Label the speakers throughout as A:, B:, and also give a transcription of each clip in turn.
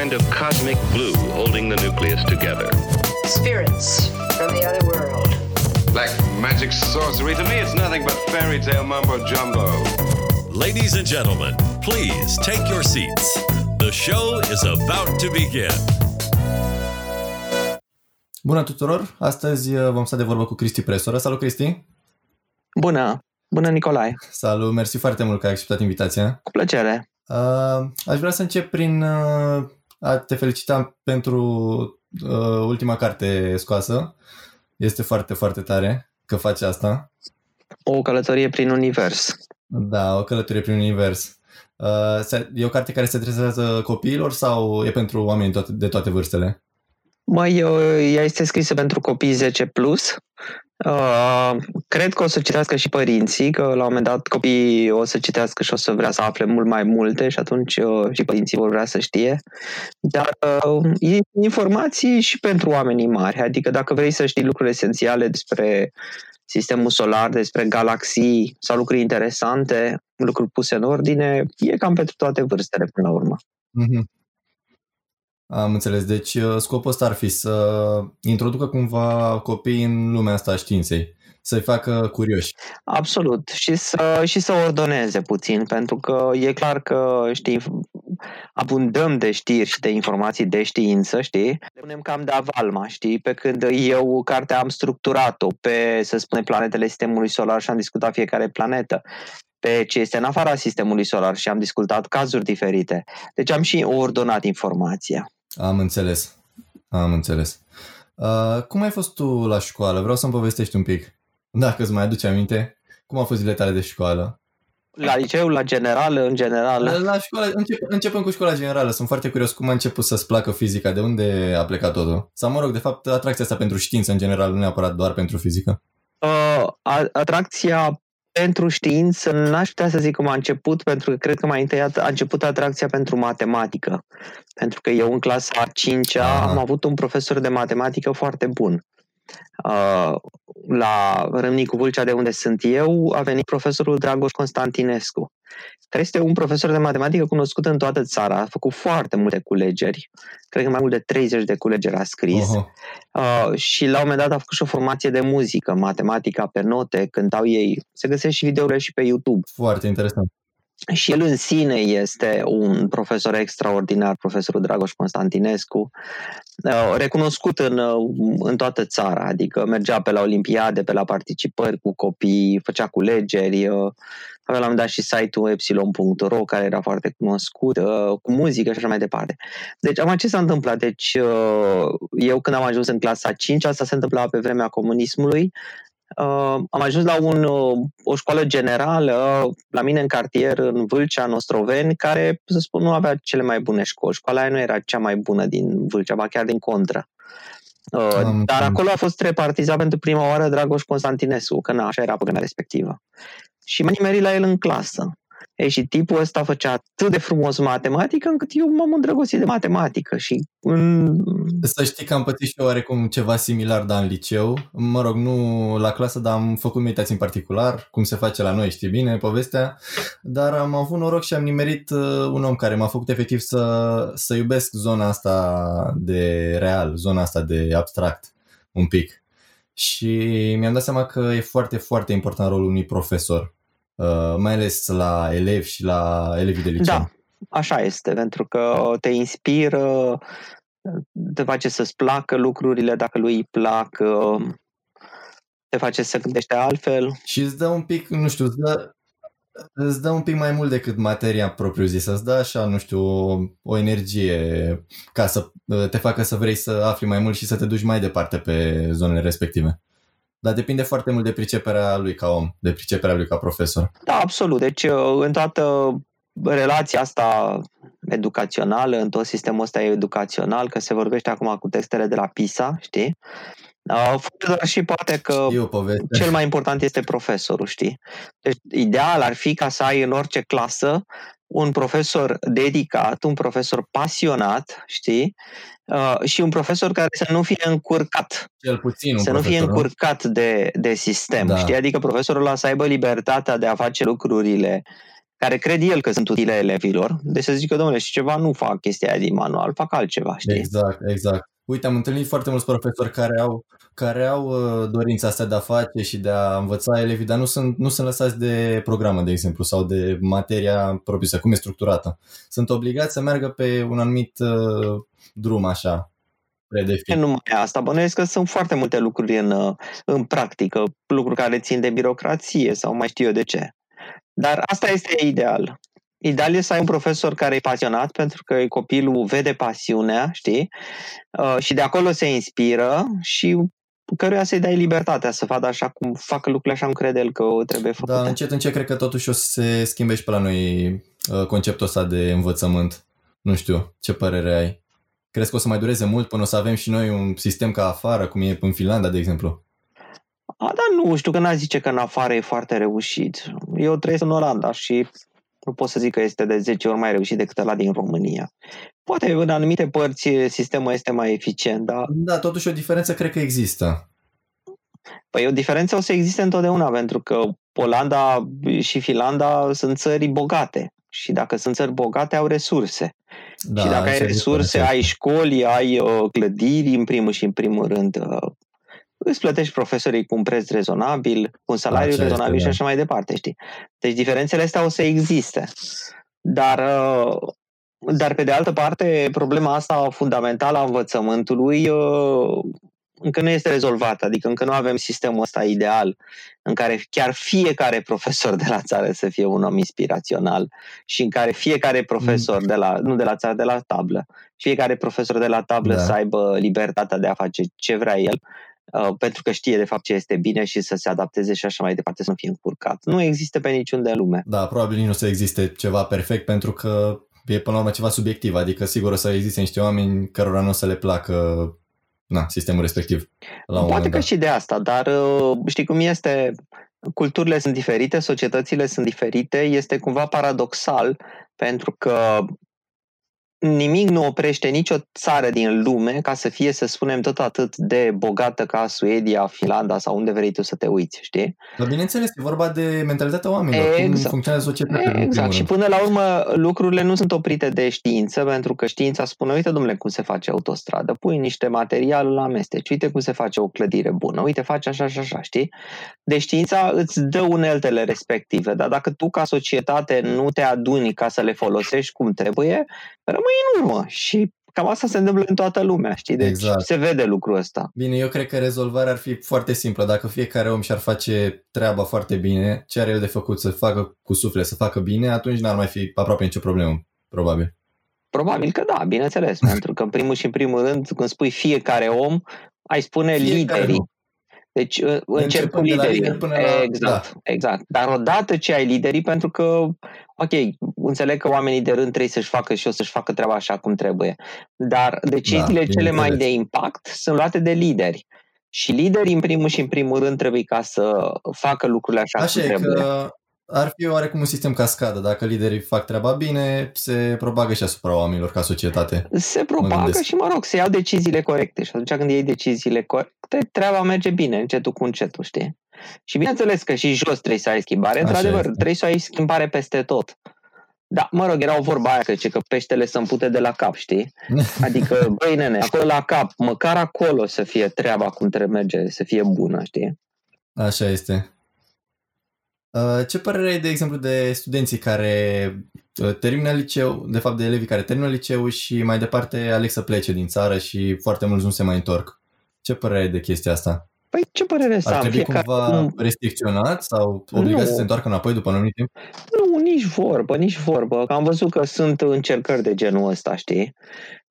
A: kind of cosmic glue holding the nucleus together.
B: Spirits from the other world.
C: Like magic sorcery, to me it's nothing but fairy tale mumbo jumbo.
D: Ladies and gentlemen, please take your seats. The show is about to begin.
E: Bună tuturor! Astăzi uh, vom sta de vorbă cu Cristi Presoră. Salut, Cristi!
F: Bună! Bună, Nicolae!
E: Salut! Mersi foarte mult că ai acceptat invitația.
F: Cu plăcere!
E: Uh, aș vrea să încep prin uh, a te felicita pentru uh, ultima carte scoasă. Este foarte, foarte tare că faci asta.
F: O călătorie prin univers.
E: Da, o călătorie prin univers. Uh, e o carte care se adresează copiilor sau e pentru oameni de toate vârstele?
F: Măi, ea este scrisă pentru copii 10+. Plus. Uh, cred că o să citească și părinții, că la un moment dat copiii o să citească și o să vrea să afle mult mai multe și atunci uh, și părinții vor vrea să știe. Dar uh, e informații și pentru oamenii mari. Adică dacă vrei să știi lucruri esențiale despre sistemul solar, despre galaxii sau lucruri interesante, lucruri puse în ordine, e cam pentru toate vârstele până la urmă. Mm-hmm.
E: Am înțeles. Deci uh, scopul ăsta ar fi să introducă cumva copiii în lumea asta a științei, să-i facă curioși.
F: Absolut. Și să, și să ordoneze puțin, pentru că e clar că, știi, abundăm de știri și de informații de știință, știi? Le punem cam de avalma, știi? Pe când eu cartea am structurat-o pe, să spunem, planetele sistemului solar și am discutat fiecare planetă pe ce este în afara sistemului solar și am discutat cazuri diferite. Deci am și ordonat informația.
E: Am înțeles. Am înțeles. Uh, cum ai fost tu la școală? Vreau să-mi povestești un pic. Dacă îți mai aduce aminte, cum au fost zilele tale de școală?
F: La liceu, la general, în general?
E: La, la școală, încep, începem cu școala generală. Sunt foarte curios cum a început să-ți placă fizica, de unde a plecat totul? Sau, mă rog, de fapt, atracția asta pentru știință în general, nu neapărat doar pentru fizică.
F: Uh, atracția pentru știință n-aș putea să zic cum a început, pentru că cred că mai întâi a început atracția pentru matematică. Pentru că eu în clasa a 5 am avut un profesor de matematică foarte bun. Uh, la Râmnicu Vâlcea, de unde sunt eu, a venit profesorul Dragoș Constantinescu, care este un profesor de matematică cunoscut în toată țara. A făcut foarte multe culegeri, cred că mai mult de 30 de culegeri a scris. Uh, și la un moment dat a făcut și o formație de muzică, matematica pe note, cântau ei. Se găsesc și videourile și pe YouTube.
E: Foarte interesant
F: și el în sine este un profesor extraordinar, profesorul Dragoș Constantinescu, uh, recunoscut în, uh, în toată țara, adică mergea pe la olimpiade, pe la participări cu copii, făcea culegeri, uh, avea la un dat și site-ul epsilon.ro care era foarte cunoscut, cu muzică și așa mai departe. Deci, am ce s-a întâmplat? Deci, eu când am ajuns în clasa 5, asta se întâmpla pe vremea comunismului, Uh, am ajuns la un, uh, o școală generală la mine în cartier, în Vâlcea, în Ostroveni, care, să spun, nu avea cele mai bune școli. Școala aia nu era cea mai bună din Vâlcea, ba chiar din contră. Uh, dar acolo a fost repartizat pentru prima oară Dragoș Constantinescu, că na, așa era pe respectivă. Și m-am nimerit la el în clasă. Ei, și tipul ăsta făcea atât de frumos matematică încât eu m-am îndrăgostit de matematică și... În...
E: Să știi că am pățit și eu oarecum ceva similar, dar în liceu. Mă rog, nu la clasă, dar am făcut meditații în particular, cum se face la noi, știi bine povestea. Dar am avut noroc și am nimerit uh, un om care m-a făcut efectiv să, să iubesc zona asta de real, zona asta de abstract, un pic. Și mi-am dat seama că e foarte, foarte important rolul unui profesor Uh, mai ales la elevi și la elevii de liceu.
F: Da, așa este, pentru că te inspiră, te face să-ți placă lucrurile dacă lui îi plac, te face să gândești altfel.
E: Și îți dă un pic, nu știu, îți dă, îți dă un pic mai mult decât materia propriu-zisă, îți dă așa, nu știu, o, o energie ca să te facă să vrei să afli mai mult și să te duci mai departe pe zonele respective. Dar depinde foarte mult de priceperea lui ca om, de priceperea lui ca profesor.
F: Da, absolut. Deci, uh, în toată relația asta educațională, în tot sistemul ăsta educațional, că se vorbește acum cu textele de la PISA, știi? Uh, dar și poate că cel mai important este profesorul, știi? Deci, ideal ar fi ca să ai în orice clasă un profesor dedicat, un profesor pasionat, știi? Uh, și un profesor care să nu fie încurcat.
E: Cel puțin
F: un Să
E: profesor,
F: nu fie încurcat de, de sistem, da. știi? Adică profesorul ăla să aibă libertatea de a face lucrurile care cred el că sunt utile elevilor, deci să zică, domnule, și ceva nu fac chestia aia din manual, fac altceva, știi?
E: Exact, exact. Uite, am întâlnit foarte mulți profesori care au, care au uh, dorința asta de a face și de a învăța elevii, dar nu sunt, nu sunt lăsați de programă, de exemplu, sau de materia propriu, cum e structurată. Sunt obligați să meargă pe un anumit uh, drum, așa, predefinit.
F: Nu numai asta, bănuiesc că sunt foarte multe lucruri în, uh, în practică, lucruri care țin de birocrație sau mai știu eu de ce. Dar asta este ideal. Ideal este să ai un profesor care e pasionat pentru că copilul vede pasiunea, știi? Uh, și de acolo se inspiră și căruia să-i dai libertatea să facă așa cum facă lucrurile așa cum crede el că trebuie făcute.
E: Da, încet, încet cred că totuși o să se schimbe și pe la noi uh, conceptul ăsta de învățământ. Nu știu, ce părere ai? Crezi că o să mai dureze mult până o să avem și noi un sistem ca afară, cum e în Finlanda, de exemplu?
F: A, da, nu, știu că n-a zice că în afară e foarte reușit. Eu trăiesc în Olanda și nu pot să zic că este de 10 ori mai reușit decât ăla din România. Poate în anumite părți sistemul este mai eficient, dar...
E: Da, totuși o diferență cred că există.
F: Păi o diferență o să existe întotdeauna, pentru că Olanda și Finlanda sunt țări bogate. Și dacă sunt țări bogate, au resurse. Da, și dacă ai resurse, ai școli, ai uh, clădiri, în primul și în primul rând, uh, îți plătești profesorii cu un preț rezonabil, cu un salariu așa rezonabil este, și așa mai departe, știi? Deci diferențele astea o să existe. Dar, uh, dar pe de altă parte, problema asta fundamentală a învățământului uh, încă nu este rezolvată, adică încă nu avem sistemul ăsta ideal în care chiar fiecare profesor de la țară să fie un om inspirațional și în care fiecare profesor de la, nu de la țară, de la tablă, fiecare profesor de la tablă da. să aibă libertatea de a face ce vrea el, Uh, pentru că știe de fapt ce este bine și să se adapteze și așa mai departe, să nu fie încurcat. Nu există pe niciun de lume.
E: Da, probabil nu o să existe ceva perfect pentru că e până la urmă ceva subiectiv, adică sigur o să existe niște oameni cărora nu o să le placă na, sistemul respectiv.
F: La Poate că dat. și de asta, dar uh, știi cum este, culturile sunt diferite, societățile sunt diferite, este cumva paradoxal pentru că nimic nu oprește nicio țară din lume ca să fie, să spunem, tot atât de bogată ca Suedia, Finlanda sau unde vrei tu să te uiți, știi?
E: Dar bineînțeles, e vorba de mentalitatea oamenilor, exact. cum funcționează societatea.
F: Exact, și până la urmă lucrurile nu sunt oprite de știință, pentru că știința spune, uite, domnule, cum se face autostradă, pui niște material la amesteci, uite cum se face o clădire bună, uite, face așa și așa, știi? Deci știința îți dă uneltele respective, dar dacă tu ca societate nu te aduni ca să le folosești cum trebuie, rămâi în urmă și cam asta se întâmplă în toată lumea, știi? Deci exact. se vede lucrul ăsta.
E: Bine, eu cred că rezolvarea ar fi foarte simplă. Dacă fiecare om și-ar face treaba foarte bine, ce are el de făcut să facă cu suflet, să facă bine, atunci n-ar mai fi aproape nicio problemă, probabil.
F: Probabil că da, bineînțeles, pentru că în primul și în primul rând, când spui fiecare om, ai spune fiecare liderii. Om. Deci încep cu liderii. Până la... Exact, da. exact. Dar odată ce ai liderii, pentru că, ok, înțeleg că oamenii de rând trebuie să-și facă și o să-și facă treaba așa cum trebuie. Dar deciziile da, cele mai de impact sunt luate de lideri. Și liderii, în primul și în primul rând, trebuie ca să facă lucrurile așa, așa cum trebuie. Că
E: ar fi oarecum un sistem cascadă. Dacă liderii fac treaba bine, se propagă și asupra oamenilor ca societate.
F: Se propagă și, mă rog, se iau deciziile corecte. Și atunci când iei deciziile corecte, treaba merge bine, încetul cu încetul, știi? Și bineînțeles că și jos trebuie să ai schimbare. Așa Într-adevăr, este. trebuie să ai schimbare peste tot. Da, mă rog, era o vorba aia că, ce, că peștele să împute de la cap, știi? Adică, băi nene, acolo la cap, măcar acolo să fie treaba cum trebuie merge, să fie bună, știi?
E: Așa este. Uh, ce părere ai, de exemplu, de studenții care uh, termină liceu, de fapt de elevii care termină liceu și mai departe aleg să plece din țară și foarte mulți nu se mai întorc? Ce părere ai de chestia asta?
F: Păi ce părere
E: să Ar trebui cumva restricționat sau obligat să se întoarcă înapoi după un anumit timp?
F: Nu, nici vorbă, nici vorbă. Am văzut că sunt încercări de genul ăsta, știi?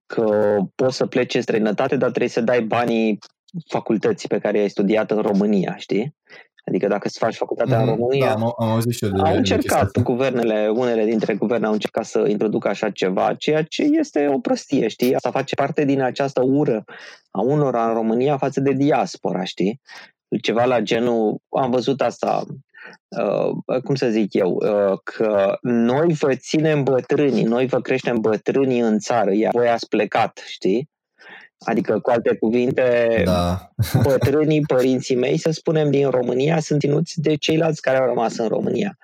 F: Că poți să pleci în străinătate, dar trebuie să dai banii facultății pe care ai studiat în România, știi? Adică dacă îți faci facultatea mm, în mhm. România,
E: da, am, am auzit și eu de
F: au încercat de guvernele, unele dintre guverne au încercat să introducă așa ceva, ceea ce este o prostie, știi? Asta face parte din această ură a unora în România față de diaspora, știi? Ceva la genul, am văzut asta, uh, cum să zic eu, uh, că noi vă ținem bătrânii, noi vă creștem bătrânii în țară, iar voi ați plecat, știi? Adică, cu alte cuvinte, da. bătrânii, părinții mei, să spunem, din România, sunt ținuți de ceilalți care au rămas în România.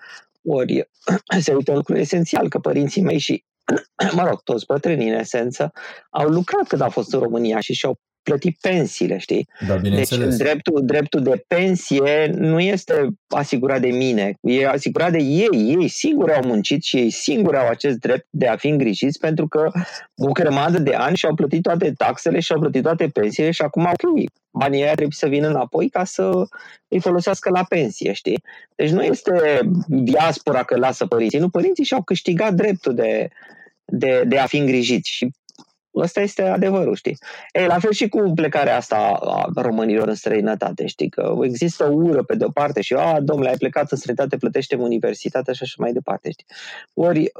F: Ori se uită un lucru esențial, că părinții mei și, mă rog, toți bătrânii în esență, au lucrat când au fost în România și și-au plăti pensiile, știi?
E: Da,
F: Deci dreptul, dreptul de pensie nu este asigurat de mine, e asigurat de ei. Ei singuri au muncit și ei singuri au acest drept de a fi îngrijiți pentru că o grămadă de ani și-au plătit toate taxele și-au plătit toate pensiile și acum, ok, banii aia trebuie să vină înapoi ca să îi folosească la pensie, știi? Deci nu este diaspora că lasă părinții, nu, părinții și-au câștigat dreptul de, de, de a fi îngrijiți și Ăsta este adevărul, știi? Ei, la fel și cu plecarea asta a românilor în străinătate, știi? Că există ură pe de-o parte și, a, domnule, ai plecat în străinătate, plătește universitatea și așa mai departe, știi? Ori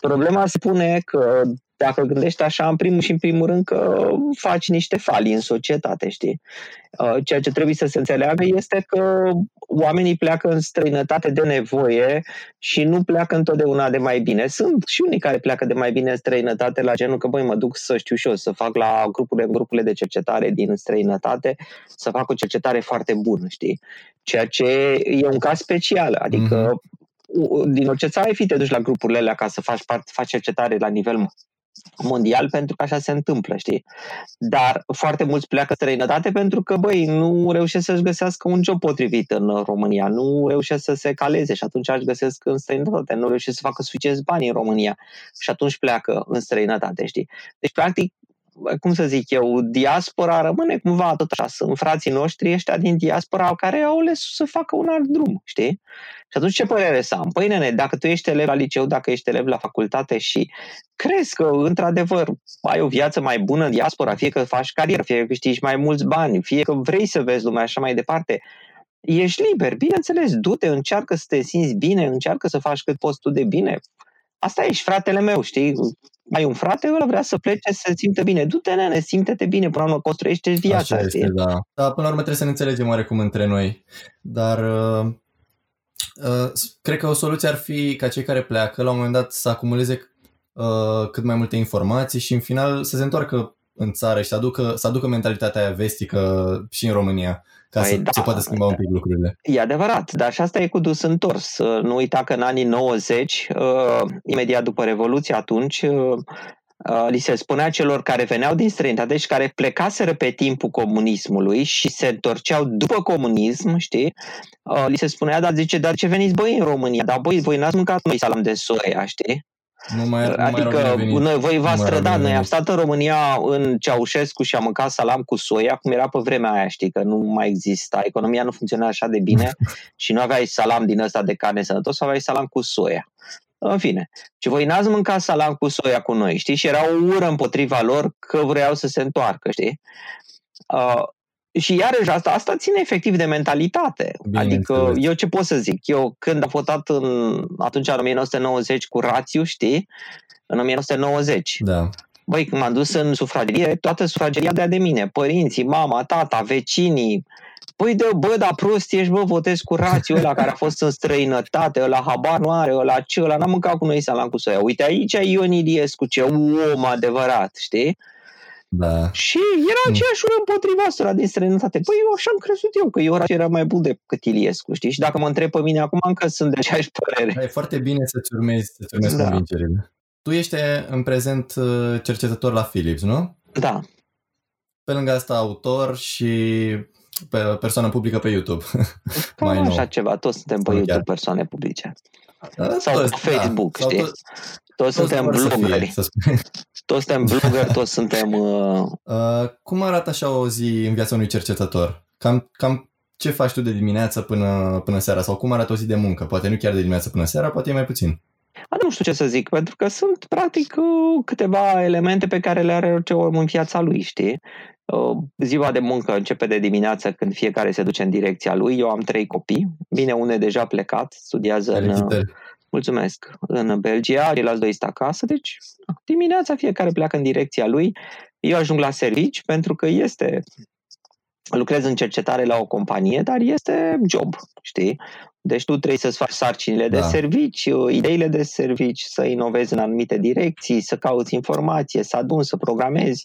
F: problema se pune că dacă gândești așa, în primul și în primul rând că faci niște fali în societate, știi? Uh, ceea ce trebuie să se înțeleagă este că oamenii pleacă în străinătate de nevoie și nu pleacă întotdeauna de mai bine. Sunt și unii care pleacă de mai bine în străinătate la genul că, băi, mă duc să știu și eu, să fac la grupurile, grupurile de cercetare din străinătate, să fac o cercetare foarte bună, știi? Ceea ce e un caz special, adică mm-hmm. din orice țară ai fi te duci la grupurile alea ca să faci, part, faci cercetare la nivel mondial pentru că așa se întâmplă, știi? Dar foarte mulți pleacă străinătate pentru că, băi, nu reușesc să-și găsească un job potrivit în România, nu reușesc să se caleze și atunci își găsesc în străinătate, nu reușesc să facă suficient bani în România și atunci pleacă în străinătate, știi? Deci, practic, cum să zic eu, diaspora rămâne cumva tot așa. Sunt frații noștri ăștia din diaspora care au ales să facă un alt drum, știi? Și atunci ce părere să am? Păi nene, dacă tu ești elev la liceu, dacă ești elev la facultate și crezi că într-adevăr ai o viață mai bună în diaspora, fie că faci carieră, fie că câștigi mai mulți bani, fie că vrei să vezi lumea așa mai departe, ești liber, bineînțeles, du-te, încearcă să te simți bine, încearcă să faci cât poți tu de bine. Asta ești fratele meu, știi? ai un frate, ăla vrea să plece, să se simte bine. Du-te, nene, simte-te bine, până la urmă construiește viața.
E: Așa este, da. da. până la urmă trebuie să ne înțelegem oarecum între noi. Dar uh, uh, cred că o soluție ar fi ca cei care pleacă la un moment dat să acumuleze uh, cât mai multe informații și în final să se întoarcă în țară și să aducă, să aducă mentalitatea aia vestică și în România ca păi să da, se poată schimba un pic lucrurile.
F: E adevărat, dar și asta e cu dus întors. Nu uita că în anii 90, uh, imediat după Revoluție atunci, uh, uh, li se spunea celor care veneau din străinătate și care plecaseră pe timpul comunismului și se întorceau după comunism, știi, li se spunea, dar zice, dar ce veniți băi în România? Dar băi, voi n-ați mâncat noi salam de soia, știi?
E: Nu mai, nu
F: adică
E: mai
F: noi, voi v-ați trădat, noi am stat în România în Ceaușescu și am mâncat salam cu soia, cum era pe vremea aia, știi, că nu mai exista, economia nu funcționa așa de bine și nu aveai salam din ăsta de carne sănătos, aveai salam cu soia. În fine, și voi n-ați mâncat salam cu soia cu noi, știi? Și era o ură împotriva lor că vreau să se întoarcă, știi? Uh, și iarăși asta, asta ține efectiv de mentalitate. Bine adică înțeles. eu ce pot să zic? Eu când am votat în, atunci în 1990 cu Rațiu, știi? În 1990.
E: Da.
F: Băi, când m-am dus în sufragerie, toată sufrageria dea de mine. Părinții, mama, tata, vecinii. Păi de, bă, da prost ești, bă, votez cu Rațiu ăla care a fost în străinătate, ăla habar nu are, ăla ce, ăla n-a mâncat cu noi salam cu soia. Uite aici Ion Iliescu, ce om adevărat, știi?
E: Da.
F: Și era mm. aceeași ură împotriva asta din străinătate. Păi eu așa am crezut eu, că eu era mai bun decât Iliescu, știi? Și dacă mă întreb pe mine acum, încă sunt de aceeași părere.
E: Da, e foarte bine să-ți urmezi, să-ți urmezi da. convingerile. Tu ești în prezent uh, cercetător la Philips, nu?
F: Da.
E: Pe lângă asta autor și pe persoană publică pe YouTube.
F: Cam mai așa nou. ceva, toți suntem pe YouTube chiar. persoane publice. Da, Sau toți, pe Facebook, da. știi? Sau toți, toți suntem blogări. Toți suntem blogger, toți suntem... Uh...
E: Uh, cum arată așa o zi în viața unui cercetător? Cam, cam ce faci tu de dimineață până, până seara? Sau cum arată o zi de muncă? Poate nu chiar de dimineață până seara, poate e mai puțin.
F: A, nu știu ce să zic, pentru că sunt practic uh, câteva elemente pe care le are orice om în viața lui, știi? Uh, ziua de muncă începe de dimineață când fiecare se duce în direcția lui. Eu am trei copii. Bine, unul e deja plecat, studiază în, Mulțumesc. În Belgia, ceilalți doi stă acasă, deci dimineața fiecare pleacă în direcția lui. Eu ajung la servici pentru că este lucrezi în cercetare la o companie, dar este job, știi? Deci tu trebuie să-ți faci sarcinile da. de servici, ideile de servici, să inovezi în anumite direcții, să cauți informație, să aduni, să programezi,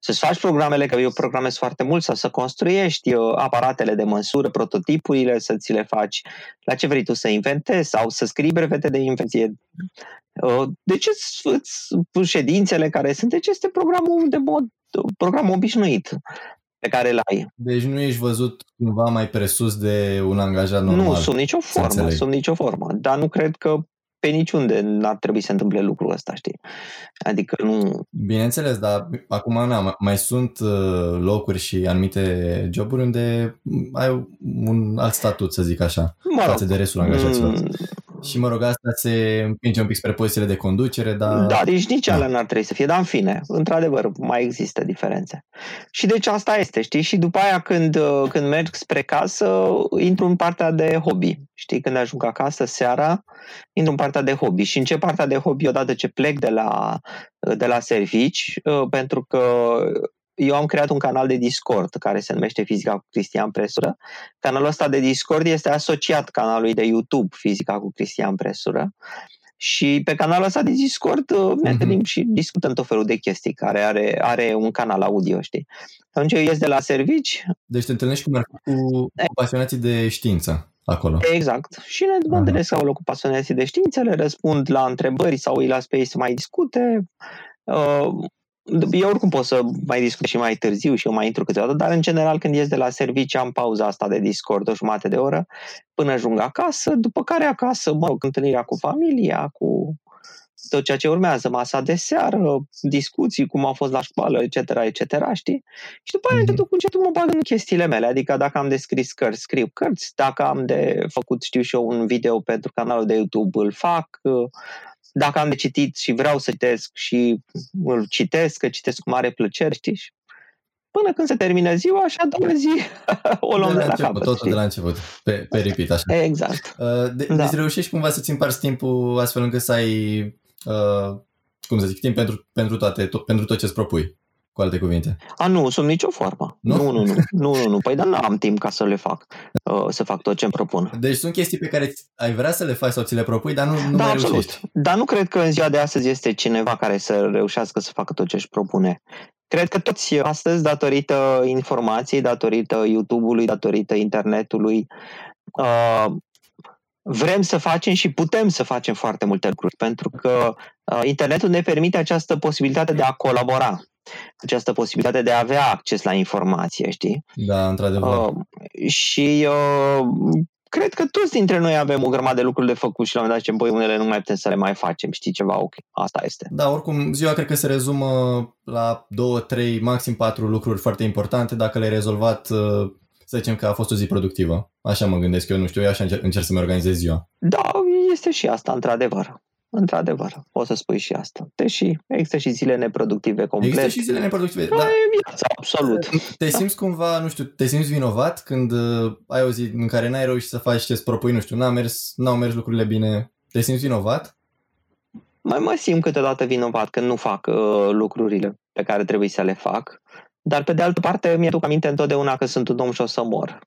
F: să-ți faci programele, că eu programez foarte mult, sau să construiești uh, aparatele de măsură, prototipurile, să ți le faci la ce vrei tu să inventezi sau să scrii brevete de invenție. Uh, de ce ședințele care sunt? Deci este programul de mod, program obișnuit pe care îl ai.
E: Deci nu ești văzut cumva mai presus de un angajat normal?
F: Nu, sub nicio formă, sub nicio formă. Dar nu cred că pe niciunde n-ar trebui să întâmple lucrul ăsta, știi? Adică nu...
E: Bineînțeles, dar acum na, mai sunt uh, locuri și anumite joburi unde ai un alt statut, să zic așa, mă rog, față de restul angajaților. Mm, și mă rog, asta se împinge un pic spre pozițiile de conducere, dar...
F: Da, deci nici da. alea n-ar trebui să fie, dar în fine, într-adevăr, mai există diferențe. Și deci asta este, știi? Și după aia când, uh, când merg spre casă, intru în partea de hobby. Știi, când ajung acasă seara, intru în partea de hobby. Și în ce partea de hobby, odată ce plec de la, de la servici, uh, pentru că eu am creat un canal de Discord care se numește Fizica cu Cristian Presură. Canalul ăsta de Discord este asociat canalului de YouTube Fizica cu Cristian Presură. Și pe canalul ăsta de Discord uh, ne întâlnim mm-hmm. și discutăm tot felul de chestii care are, are un canal audio, știi? Atunci eu ies de la servici.
E: Deci te întâlnești cu, cu, cu pasionații de știință acolo.
F: Exact. Și ne mă întâlnesc acolo cu pasionații de știință, le răspund la întrebări sau îi las pe ei să mai discute. Uh, eu oricum pot să mai discut și mai târziu și eu mai intru câteodată, dar în general când ies de la serviciu am pauza asta de Discord o jumătate de oră până ajung acasă, după care acasă, mă rog, întâlnirea cu familia, cu tot ceea ce urmează, masa de seară, discuții, cum au fost la școală, etc., etc., știi? Și după aia, mm-hmm. încetul cu încetul, mă bag în chestiile mele, adică dacă am de scris cărți, scriu cărți, dacă am de făcut, știu și eu, un video pentru canalul de YouTube, îl fac, dacă am de citit și vreau să citesc și îl citesc, că citesc cu mare plăcere, știi? Până când se termină ziua și a doua zi o luăm de, de la, început, capăt.
E: Totul știi? de la început, pe, pe repeat, așa.
F: Exact.
E: Uh, de, da. Deci reușești cumva să-ți împarți timpul astfel încât să ai, uh, cum să zic, timp pentru, pentru, toate, tot, pentru tot ce-ți propui cu alte cuvinte.
F: A, nu, sub nicio formă. Nu, nu, nu. Nu, nu, nu, nu. Păi, dar nu am timp ca să le fac, uh, să fac tot ce îmi propun.
E: Deci sunt chestii pe care ai vrea să le faci sau ți le propui, dar nu, nu da, mai absolut. reușești.
F: Dar nu cred că în ziua de astăzi este cineva care să reușească să facă tot ce își propune. Cred că toți astăzi, datorită informației, datorită YouTube-ului, datorită internetului, uh, vrem să facem și putem să facem foarte multe lucruri, pentru că uh, internetul ne permite această posibilitate de a colabora această posibilitate de a avea acces la informație, știi?
E: Da, într-adevăr. Uh,
F: și uh, cred că toți dintre noi avem o grămadă de lucruri de făcut și la un moment dat zicem, băi, unele nu mai putem să le mai facem, știi ceva, ok, asta este.
E: Da, oricum, ziua cred că se rezumă la două, trei, maxim patru lucruri foarte importante. Dacă le-ai rezolvat, uh, să zicem că a fost o zi productivă. Așa mă gândesc eu, nu știu, eu așa încerc, încerc să-mi organizez ziua.
F: Da, este și asta, într-adevăr. Într-adevăr, poți să spui și asta. Deși există și zile neproductive complet.
E: Există și zile neproductive, da.
F: viața, absolut.
E: Te simți cumva, nu știu, te simți vinovat când uh, ai o zi în care n-ai reușit să faci ce-ți propui, nu știu, n-au mers, n-au mers lucrurile bine. Te simți vinovat?
F: Mai mă simt câteodată vinovat când nu fac uh, lucrurile pe care trebuie să le fac. Dar pe de altă parte mi-aduc aminte întotdeauna că sunt un om și o să mor.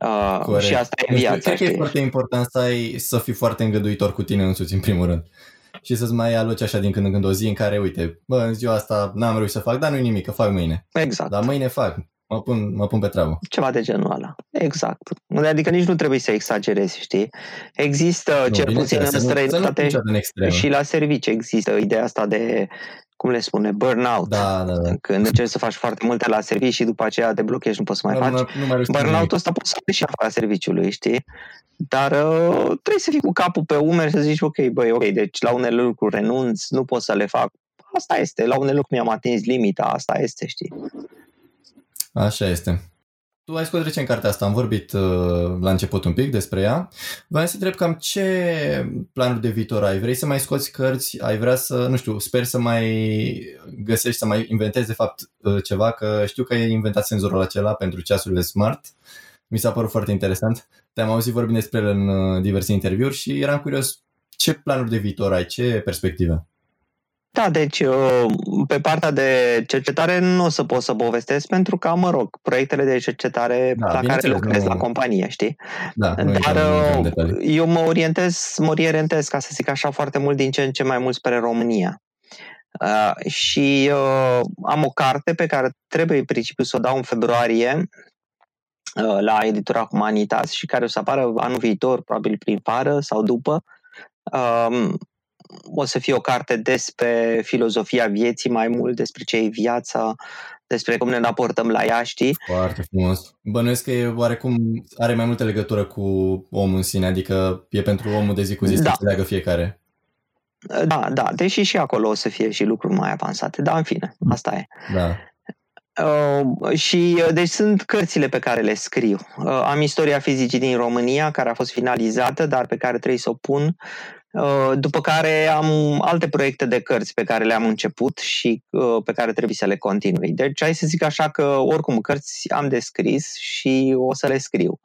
F: Uh, și asta e viața. Cred
E: că e foarte important să, ai, să fii foarte îngăduitor cu tine însuți, în primul rând. Și să-ți mai aloci așa din când în când o zi în care, uite, bă, în ziua asta n-am reușit să fac, dar nu-i nimic, că fac mâine.
F: Exact.
E: Dar mâine fac, mă pun, mă pun pe treabă.
F: Ceva de genul ăla. Exact. Adică nici nu trebuie să exagerezi, știi? Există, nu, cel puțin în străinătate și la servicii există ideea asta de cum le spune, burnout.
E: Da, da, da.
F: Când încerci să faci foarte multe la serviciu și după aceea te blochezi, nu poți să mai nu, faci. Nu, nu mai Burnout-ul ăsta poți să faci și afara serviciului, știi? Dar uh, trebuie să fii cu capul pe umeri să zici, ok, băi, ok, deci la unele lucruri renunț, nu pot să le fac. Asta este, la unele lucruri mi-am atins limita, asta este, știi?
E: Așa este. Tu ai scos recent cartea asta, am vorbit uh, la început un pic despre ea. Vreau să întreb cam ce planuri de viitor ai? Vrei să mai scoți cărți? Ai vrea să, nu știu, sper să mai găsești, să mai inventezi de fapt uh, ceva, că știu că ai inventat senzorul acela pentru ceasurile smart. Mi s-a părut foarte interesant. Te-am auzit vorbind despre el în uh, diverse interviuri și eram curios ce planuri de viitor ai, ce perspective?
F: Da, deci uh, pe partea de cercetare nu o să pot să povestesc pentru că, mă rog, proiectele de cercetare
E: Da,
F: la care
E: bineînțeles,
F: lucrez
E: nu-
F: la companie, știi?
E: Da, nu
F: Dar
E: intrăm în
F: uh,
E: detalii.
F: eu mă orientez, mă orientez, ca să zic așa, foarte mult din ce în ce mai mult spre România. Uh, și uh, am o carte pe care trebuie în principiu să o dau în februarie uh, la editura Humanitas și care o să apară anul viitor, probabil prin vară sau după. Um, o să fie o carte despre filozofia vieții mai mult, despre ce e viața, despre cum ne raportăm la ea, știi?
E: Foarte frumos. Bănuiesc că e oarecum are mai multă legătură cu omul în sine, adică e pentru omul de zi cu zi să
F: Da.
E: înțeleagă fiecare.
F: Da, da, deși și acolo o să fie și lucruri mai avansate, dar în fine, asta e.
E: Da.
F: Uh, și uh, deci sunt cărțile pe care le scriu. Uh, am istoria fizicii din România, care a fost finalizată, dar pe care trebuie să o pun. Uh, după care am alte proiecte de cărți pe care le-am început și uh, pe care trebuie să le continui. Deci hai să zic așa că oricum cărți am de scris și o să le scriu.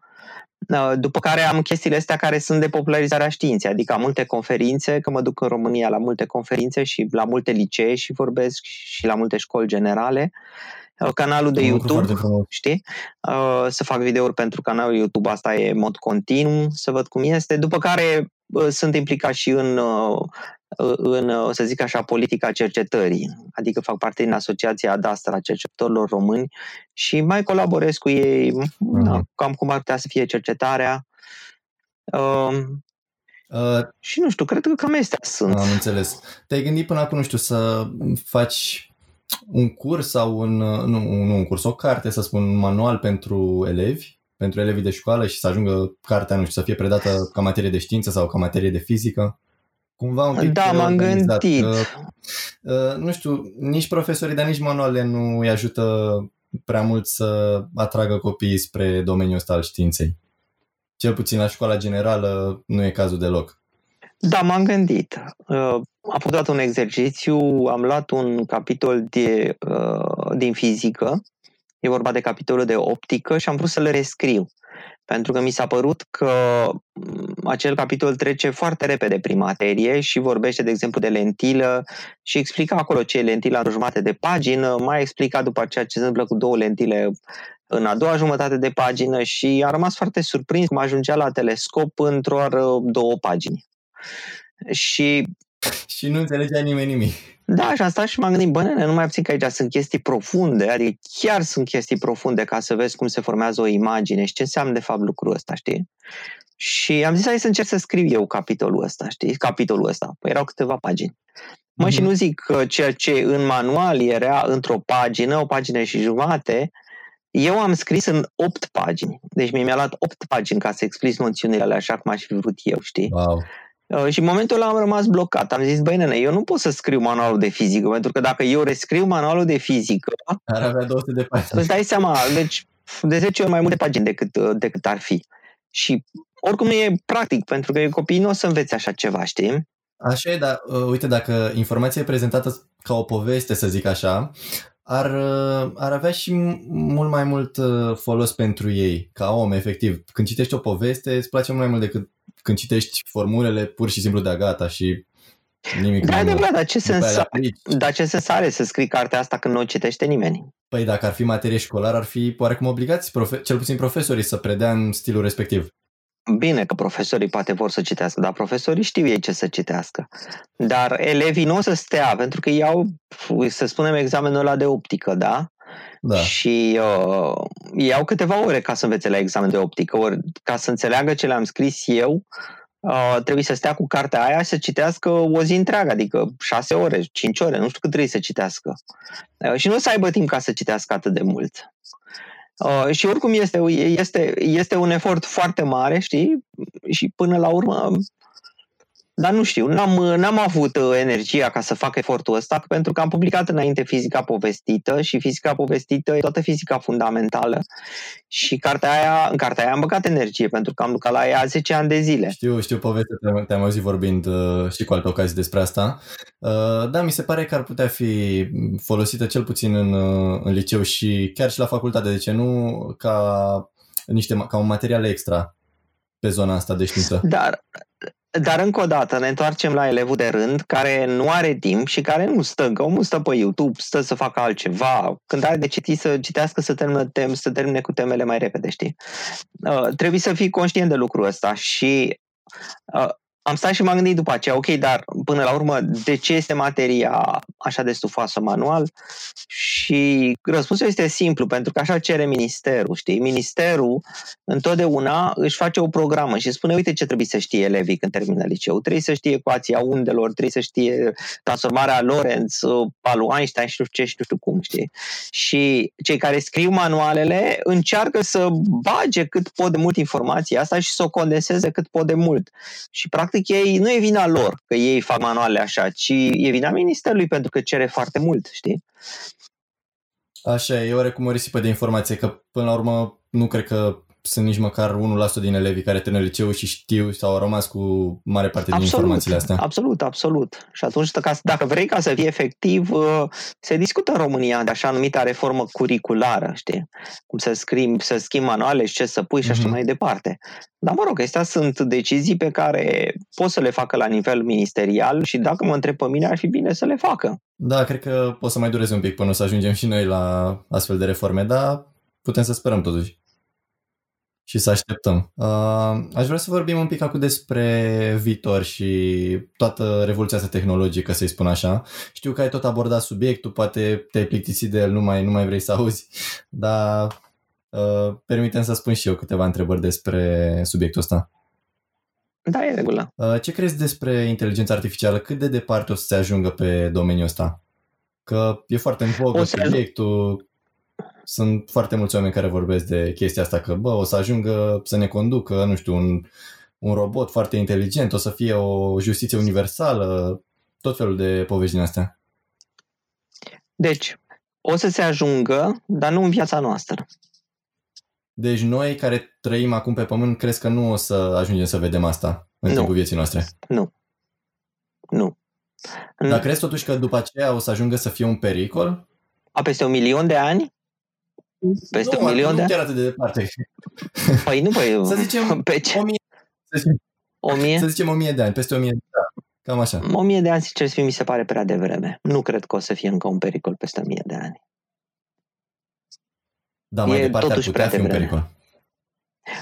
F: Uh, După care am chestiile astea care sunt de popularizarea științei, adică am multe conferințe, că mă duc în România la multe conferințe și la multe licee și vorbesc și la multe școli generale. Uh, Canalul de
E: Un lucru
F: YouTube,
E: foarte frumos.
F: știi? Uh, Să fac videouri pentru canalul YouTube, asta e în mod continuu, să văd cum este. După care uh, sunt implicat și în, uh, în, uh, să zic așa, politica cercetării. Adică fac parte din Asociația Adastra a Cercetătorilor Români și mai colaborez cu ei, na,
E: Mhm.
F: cam cum ar putea să fie cercetarea. Uh,
E: Uh,
F: și nu știu, cred că cam astea sunt.
E: am înțeles. Te-ai gândit până acum, nu știu, să faci un curs sau un, nu, nu un curs, o carte, să spun, un manual pentru elevi, pentru elevii de școală și să ajungă cartea, nu știu, să fie predată ca materie de știință sau ca materie de fizică? Cumva un pic
F: Da, m-am
E: organizat,
F: gândit.
E: că, uh, nu știu, nici profesorii, dar nici manualele nu îi ajută prea mult să atragă copiii spre domeniul ăsta al științei. Cel puțin la școala generală nu e cazul deloc.
F: Da, m-am gândit. Uh, am făcut un exercițiu, am luat un capitol de, uh, din fizică, e vorba de capitolul de optică și am vrut să le rescriu. Pentru că mi s-a părut că mm, acel capitol trece foarte repede prin materie și vorbește, de exemplu, de lentilă și explica acolo ce e lentila în jumătate de pagină, mai explica după aceea ce se întâmplă cu două lentile în a doua jumătate de pagină și a rămas foarte surprins cum ajungea la telescop într-o doar două pagini. Și
E: Și nu înțelegea nimeni nimic.
F: da, și am stat și m-am gândit, bă, nene, nu mai puțin că aici sunt chestii profunde, adică chiar sunt chestii profunde ca să vezi cum se formează o imagine și ce înseamnă de fapt lucrul ăsta, știi? Și am zis, hai să încerc să scriu eu capitolul ăsta, știi? Capitolul ăsta. Păi erau câteva pagini. Mă, și
E: Mhm.
F: nu zic că ceea ce în manual era într-o pagină, o pagină și jumate, eu am scris în 8 pagini. Deci mi-a luat 8 pagini ca să explic noțiunile alea așa cum aș fi vrut eu, știi?
E: Wow.
F: Uh, Și în momentul ăla am rămas blocat. Am zis, băi nene, eu nu pot să scriu manualul de fizică, pentru că dacă eu rescriu manualul de fizică,
E: Ar avea 200 de pagini.
F: îți dai seama, deci de 10 ori mai multe pagini decât, uh, decât ar fi. Și oricum nu e practic, pentru că copiii nu o să învețe așa ceva, știi?
E: Așa e, dar uh, uite, dacă informația e prezentată ca o poveste, să zic așa, ar, uh, ar avea și m- mult mai mult uh, folos pentru ei, ca om, efectiv. Când citești o poveste, îți place mult mai mult decât când citești formulele pur și simplu de gata și nimic
F: Da, e
E: mai mult.
F: adevărat, dar ce
E: După
F: sens
E: aia le
F: are?
E: aplici.
F: Dar ce sens are să scrii cartea asta când nu o citește nimeni?
E: Păi dacă ar fi materie școlară, ar fi oarecum obligați, profe- cel puțin profesorii, să predea în stilul respectiv.
F: Bine că profesorii poate vor să citească, dar profesorii știu ei ce să citească. Dar elevii nu o să stea, pentru că iau, să spunem, examenul ăla de optică, da?
E: Da.
F: Și uh, iau câteva ore ca să învețe la examen de optică, ori ca să înțeleagă ce le-am scris eu, uh, trebuie să stea cu cartea aia și să citească o zi întreagă, adică șase ore, cinci ore, nu știu cât trebuie să citească. Uh, și nu o să aibă timp ca să citească atât de mult. Uh, și oricum este, este, este un efort foarte mare, știi? Și până la urmă, dar nu știu, n-am, n-am avut uh, energia ca să fac efortul ăsta, pentru că am publicat înainte fizica povestită și fizica povestită e toată fizica fundamentală și cartea aia, în cartea aia am băgat energie, pentru că am lucrat la ea 10 ani de zile.
E: Știu, știu povestea, te-am, te-am auzit vorbind uh, și cu alte ocazii despre asta. Uh, da, mi se pare că ar putea fi folosită cel puțin în, uh, în liceu și chiar și la facultate, de ce nu, ca, niște, ca un material extra pe zona asta de știință.
F: Dar Dar încă o dată ne întoarcem la elevul de rând care nu are timp și care nu stă, că omul stă pe YouTube, stă să facă altceva. Când are de citit să citească să termine, tem, să termine cu temele mai repede, știi? Uh, trebuie să fii conștient de lucrul ăsta și uh, am stat și m-am gândit după aceea, ok, dar până la urmă, de ce este materia așa de stufoasă manual? Și răspunsul este simplu, pentru că așa cere ministerul, știi? Ministerul întotdeauna își face o programă și spune, uite ce trebuie să știe elevii când termină liceu. Trebuie să știe ecuația undelor, trebuie să știe transformarea Lorenz, a lui Einstein și nu știu ce și nu știu cum, știi? Și cei care scriu manualele încearcă să bage cât pot de mult informația asta și să o condenseze cât pot de mult. Și practic practic ei, nu e vina lor că ei fac manuale așa, ci e vina ministerului pentru că cere foarte mult, știi?
E: Așa, e oarecum o risipă de informație, că până la urmă nu cred că sunt nici măcar 1% din elevii care termină liceu și știu sau au rămas cu mare parte din
F: absolut,
E: informațiile astea.
F: Absolut, absolut. Și atunci, dacă vrei ca să fie efectiv, uh, se discută în România de așa numită reformă curriculară, știi? Cum să schimbi, să schimbi manuale și ce să pui și așa mm-hmm. mai departe. Dar mă rog, astea sunt decizii pe care pot să le facă la nivel ministerial și dacă mă întreb pe mine, ar fi bine să le facă.
E: Da, cred că o să mai dureze un pic până să ajungem și noi la astfel de reforme, dar putem să sperăm totuși și să așteptăm. Uh, aș vrea să vorbim un pic acum despre viitor și toată revoluția asta tehnologică, să-i spun așa. Știu că ai tot abordat subiectul, poate te-ai plictisit de el, nu mai, nu mai vrei să auzi, dar uh, permitem să spun și eu câteva întrebări despre subiectul ăsta.
F: Da, e regulă.
E: Uh, ce crezi despre inteligența artificială? Cât de departe o să se ajungă pe domeniul ăsta? Că e foarte în vogă subiectul, sunt foarte mulți oameni care vorbesc de chestia asta, că bă, o să ajungă să ne conducă, nu știu, un, un robot foarte inteligent, o să fie o justiție universală, tot felul de povești din astea.
F: Deci, o să se ajungă, dar nu în viața noastră.
E: Deci noi care trăim acum pe pământ, crezi că nu o să ajungem să vedem asta în nu. timpul vieții noastre?
F: Nu. Nu.
E: Dar crezi totuși că după aceea o să ajungă să fie un pericol?
F: A, peste un milion de ani? Peste nu, un milion
E: nu
F: de ani?
E: chiar atât de departe.
F: Păi nu, păi...
E: Să zicem
F: pe ce?
E: o mie, să zicem,
F: o mie?
E: Să zicem o mie de ani, peste o mie de ani. Cam așa.
F: O mie de ani, sincer să fie, mi se pare prea devreme. Nu cred că o să fie încă un pericol peste o mie de ani.
E: Da, mai e departe ar putea fi un pericol.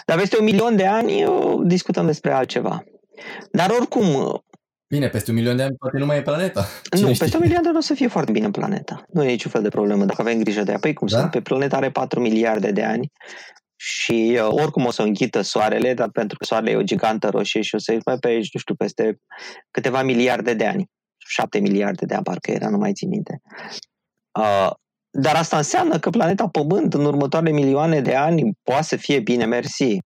F: Dar peste un milion de ani discutăm despre altceva. Dar oricum,
E: Bine, peste un milion de ani poate nu mai e planeta.
F: Cine nu, știe? peste un milion de ani o să fie foarte bine planeta. Nu e niciun fel de problemă dacă avem grijă de ea. Păi cum da? sunt? Pe planeta are 4 miliarde de ani și uh, oricum o să înghită soarele, dar pentru că soarele e o gigantă roșie și o să mai pe aici, nu știu, peste câteva miliarde de ani. 7 miliarde de ani, parcă era, nu mai țin minte. Uh, dar asta înseamnă că planeta Pământ în următoarele milioane de ani poate să fie bine mersi.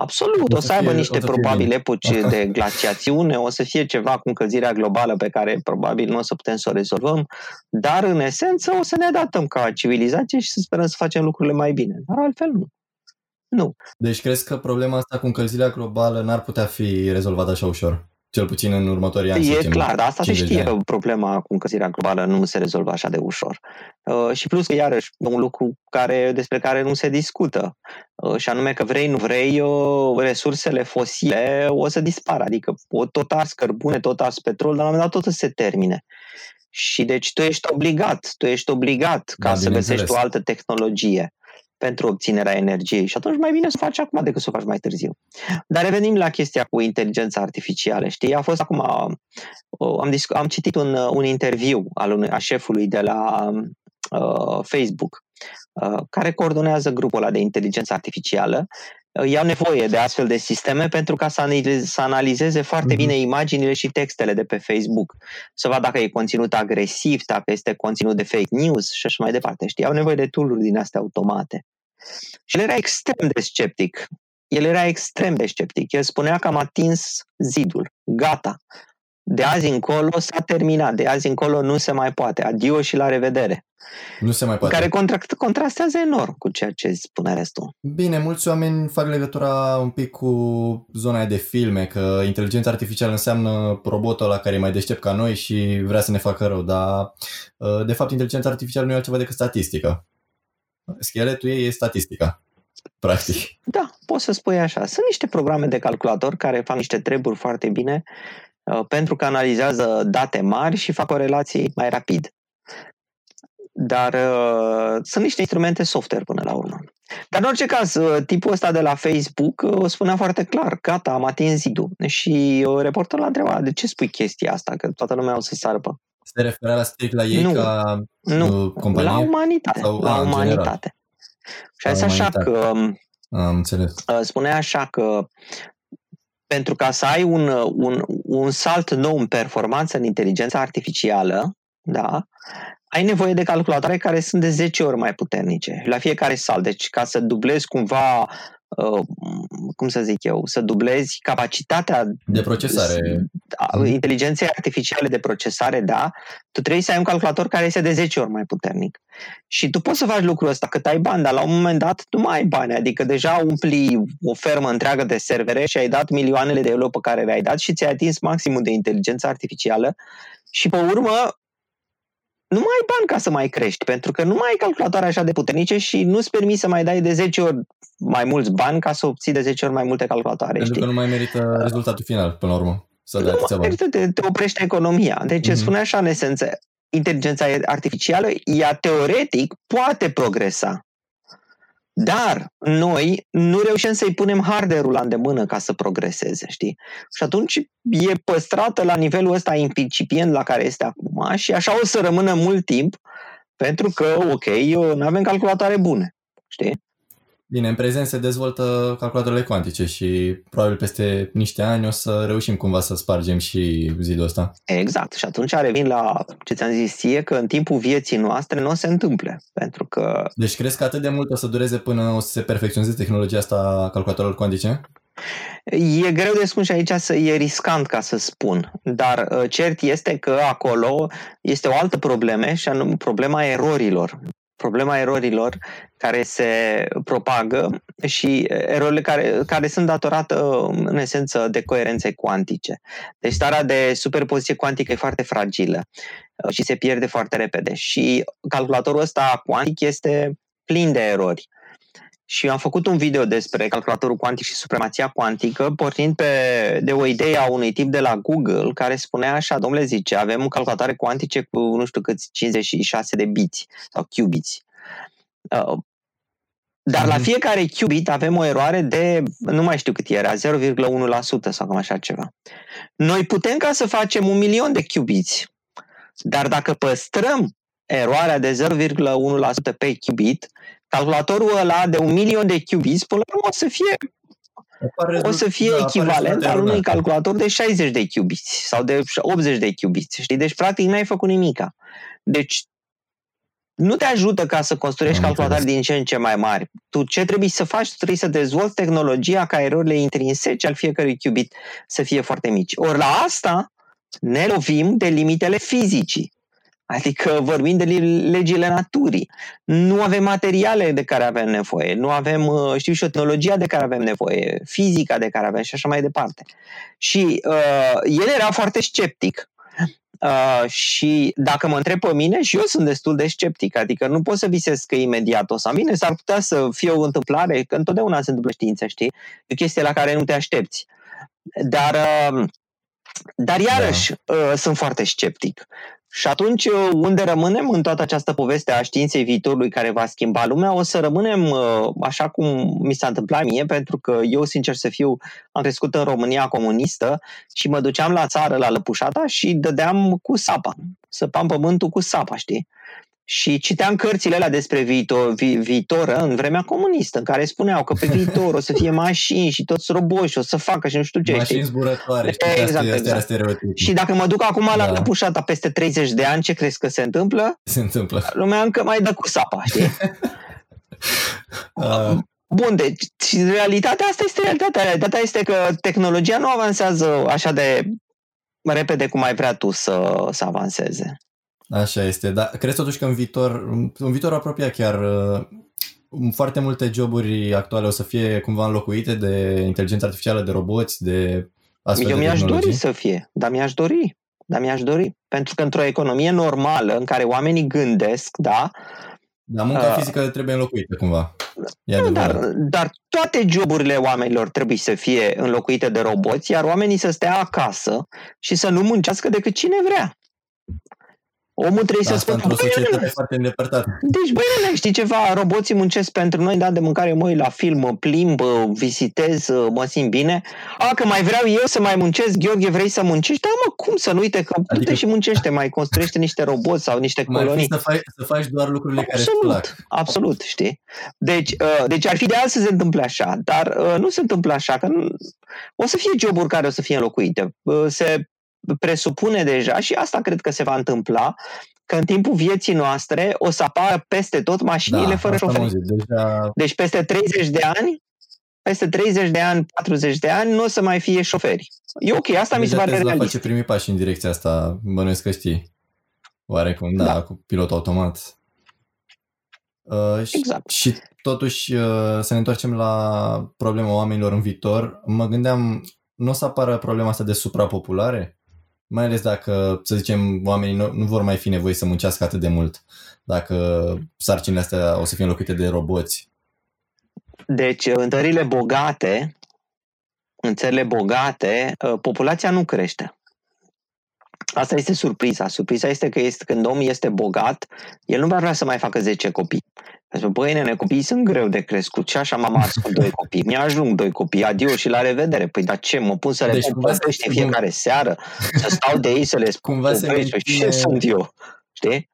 F: Absolut, o, o să, aibă fie, niște probabil epoci de glaciațiune, o să fie ceva cu încălzirea globală pe care probabil nu o să putem să o rezolvăm, dar în esență o să ne adaptăm ca civilizație și să sperăm să facem lucrurile mai bine. Dar altfel nu. Nu.
E: Deci crezi că problema asta cu încălzirea globală n-ar putea fi rezolvată așa ușor? Cel puțin în următorii ani.
F: E clar, dar asta se știe că problema cu încălzirea globală nu se rezolvă așa de ușor. Uh, și plus că, iarăși, un lucru care, despre care nu se discută, uh, și anume că vrei, nu vrei, uh, resursele fosile o să dispară. Adică o tot ars cărbune, tot ars petrol, dar la un moment dat tot să se termine. Și deci tu ești obligat, tu ești obligat ca da, să găsești o altă tehnologie pentru obținerea energiei și atunci mai bine să o faci acum decât să o faci mai târziu. Dar revenim la chestia cu inteligența artificială. Știi, a fost acum, am, discu- am citit un, un interviu al unui, a șefului de la uh, Facebook uh, care coordonează grupul ăla de inteligență artificială iau nevoie de astfel de sisteme pentru ca să, analizeze, să analizeze foarte bine mhm. imaginile și textele de pe Facebook, să vadă dacă e conținut agresiv, dacă este conținut de fake news și așa mai departe. Știi, au nevoie de tool din astea automate. Și el era extrem de sceptic. El era extrem de sceptic. El spunea că am atins zidul. Gata. De azi încolo s-a terminat. De azi încolo nu se mai poate. Adio și la revedere.
E: Nu se mai poate.
F: Care contract, contrastează enorm cu ceea ce spune restul.
E: Bine, mulți oameni fac legătura un pic cu zona de filme, că inteligența artificială înseamnă robotul la care e mai deștept ca noi și vrea să ne facă rău, dar uh, de fapt inteligența artificială nu e altceva decât statistică. Scheletul ei e statistica. practic.
F: Da, poți să spui așa. Sunt niște programe de calculator care fac niște treburi foarte bine uh, pentru că analizează date mari și fac o relație mai rapid. Dar uh, sunt niște instrumente software până la urmă. Dar în orice caz, uh, tipul ăsta de la Facebook uh, spunea foarte clar, gata, am atins zidul. Și uh, reporterul l-a întrebat, de ce spui chestia asta, că toată lumea o să sară
E: Se referea la strict la ei
F: Nu.
E: ca
F: Nu,
E: uh, companie?
F: la umanitate.
E: Sau-
F: la
E: a, în general.
F: umanitate. Și a
E: La
F: zis așa
E: umanitate.
F: că um,
E: Am înțeles.
F: uh, spunea așa că pentru ca să ai un, uh, un, un salt nou în performanță în inteligența artificială, da, ai nevoie de calculatoare care sunt de 10 ori mai puternice la fiecare salt. Deci ca să dublezi cumva, uh, cum să zic eu, să dublezi capacitatea
E: De procesare.
F: a-
E: Mhm.
F: inteligenței artificiale de procesare, da, tu trebuie să ai un calculator care este de 10 ori mai puternic. Și tu poți să faci lucrul ăsta cât ai bani, dar la un moment dat nu mai ai bani, adică deja umpli o fermă întreagă de servere și ai dat milioanele de euro pe care le-ai dat și ți-ai atins maximul de inteligență artificială și pe urmă nu mai ai bani ca să mai crești, pentru că nu mai ai calculatoare așa de puternice și nu-ți permis să mai dai de 10 ori mai mulți bani ca să obții de 10 ori mai multe calculatoare.
E: Pentru
F: știi?
E: că nu mai merită rezultatul final, până la urmă. Să dai
F: Nu,
E: atâția bani.
F: merită, te, te oprește economia. Deci
E: Mhm.
F: mm-hmm. spune așa în esență, inteligența artificială, ea teoretic poate progresa. Dar noi nu reușim să-i punem hardware-ul la îndemână ca să progreseze, știi? Și atunci e păstrată la nivelul ăsta incipient la care este acum și așa o să rămână mult timp pentru că, ok, nu avem calculatoare bune, știi?
E: Bine, în prezent se dezvoltă calculatoarele cuantice și probabil peste niște ani o să reușim cumva să spargem și zidul ăsta.
F: Exact. Și atunci revin la ce ți-am zis ție, că în timpul vieții noastre nu o se întâmple. Pentru că
E: Deci crezi că atât de mult o să dureze până o să se perfecționeze tehnologia asta a calculatoarelor cuantice?
F: e greu de spus și aici să e riscant ca să spun. Dar uh, cert este că acolo este o altă problemă și anume problema erorilor. Problema erorilor care se propagă și erorile care, care sunt datorate în esență de coerențe cuantice. Deci starea de superpoziție cuantică e foarte fragilă uh, și se pierde foarte repede. Și calculatorul ăsta cuantic este plin de erori. Și am făcut un video despre calculatorul cuantic și supremația cuantică, pornind pe, de o idee a unui tip de la Google care spunea așa, domnule zice, avem calculatoare cuantice cu nu știu câți 56 de biți sau qubits. Uh, dar la
E: Mhm.
F: fiecare qubit avem o eroare de, nu mai știu cât era, 0,1% sau cam așa ceva. Noi putem ca să facem un milion de qubits, dar dacă păstrăm eroarea de 0,1% pe qubit, calculatorul ăla de un milion de qubits, până la urmă o să fie,
E: Apare
F: o să fie
E: da, apare
F: echivalent
E: rezultate
F: al unui
E: eronate.
F: calculator de 60 de qubits sau de 80 de qubits, știi? Deci, practic, n-ai făcut nimica. Deci, nu te ajută ca să construiești
E: Am
F: calculatoare
E: înțeles.
F: din ce în ce mai mari. Tu ce trebuie să faci? Tu trebuie să dezvolți tehnologia ca erorile intrinsece al fiecărui qubit să fie foarte mici. Ori la asta ne lovim de limitele fizicii. Adică vorbim de li- legile naturii. Nu avem materiale de care avem nevoie, nu avem, uh, știu și o tehnologia de care avem nevoie, fizica de care avem și așa mai departe. Și uh, el era foarte sceptic uh, și dacă mă întreb pe mine, și eu sunt destul de sceptic, adică nu pot să visez că imediat o să am bine, s-ar putea să fie o întâmplare, că întotdeauna se întâmplă știința, știi? E o chestie la care nu te aștepți. Dar, uh, dar iarăși uh, sunt foarte sceptic. Și atunci, uh, unde rămânem în toată această poveste a științei viitorului care va schimba lumea, o să rămânem uh, așa cum mi s-a întâmplat mie, pentru că eu, sincer să fiu, am crescut în România comunistă și mă duceam la țară, la Lăpușata și dădeam cu sapa. Săpam pământul cu sapa, știi? Și citeam cărțile alea despre viitor, vi, viitor în vremea comunistă, în care spuneau că pe viitor o să fie mașini și toți roboși, o să facă și nu știu ce. știi?
E: Mașini zburătoare, știi,
F: Exact,
E: asta, asta era
F: exact.
E: stereotipul.
F: Și dacă mă duc acum la
E: Da.
F: Lăpușata peste 30 de ani, ce crezi că se întâmplă?
E: se întâmplă.
F: Lumea încă mai dă cu sapa, știi?
E: Uh,
F: Bun, deci și realitatea asta este realitatea. Realitatea este că tehnologia nu avansează așa de repede cum ai vrea tu să, să avanseze.
E: Așa este, dar crezi totuși că în viitor, în viitor apropiat chiar, uh, foarte multe joburi actuale o să fie cumva înlocuite de inteligență artificială, de roboți, de astfel
F: Eu
E: de
F: mi-aș
E: tehnologii?
F: dori să fie, dar mi-aș dori. Dar mi-aș dori. Pentru că într-o economie normală în care oamenii gândesc, da,
E: Dar munca
F: Uh,
E: fizică trebuie înlocuită cumva. E
F: Nu,
E: adevărat.
F: dar, dar toate joburile oamenilor trebuie să fie înlocuite de roboți, iar oamenii să stea acasă și să nu muncească decât cine vrea. Omul trebuie să
E: Asta
F: spună,
E: într-o
F: "Băi,
E: societate
F: nene,
E: foarte îndepărtată.
F: deci, băi, nene, știi ceva, roboții muncesc pentru noi, da, de mâncare, mă uit la film, mă plimb, vizitez, mă simt bine. A, că mai vreau eu să mai muncesc, Gheorghe, vrei să muncești? Da, mă, cum să nu uite că adică...
E: Adică-
F: du și muncește, mai construiește niște roboți sau niște
E: Cum ar fi
F: colonii.
E: să faci, să faci doar lucrurile care îți plac.
F: Absolut, absolut, știi? Deci, uh, deci ar fi ideal să se întâmple așa, dar uh, nu se întâmplă așa, că nu, o să fie joburi care o să fie înlocuite. Uh, Se presupune deja și asta cred că se va întâmpla, că în timpul vieții noastre o să apară peste tot mașinile fără
E: Da, asta am
F: șoferi.
E: auzit. Deja
F: Deci peste 30 de ani, peste 30 de ani, 40 de ani, nu o să mai fie șoferi. E ok, asta mi se
E: deja
F: pare
E: Tesla
F: realist.
E: face primii pași în direcția asta, bănuiesc că știi. Oarecum, da,
F: Da.
E: cu pilot automat. Uh, și,
F: Exact.
E: și totuși uh, să ne întoarcem la problema oamenilor în viitor. Mă gândeam, nu o să apară problema asta de suprapopulare? Mai ales dacă, să zicem, oamenii nu, nu vor mai fi nevoie să muncească atât de mult. Dacă sarcinile astea o să fie înlocuite de roboți.
F: Deci, în țările bogate, în țările bogate, uh, populația nu crește. Asta este surpriza. Surpriza este că este, când omul este bogat, el nu va vrea să mai facă 10 copii. Spune, băi, nene, copiii sunt greu de crescut și așa m-am ars cu doi copii. Mi-ajung doi copii, adio și la revedere. Păi, dar ce, mă pun să le
E: Deci,
F: deci,
E: cumva se-
F: povești în fiecare seară, să stau de ei să le spun
E: Cumva se
F: povești. Păi, Ce
E: menține-
F: sunt eu? Știi?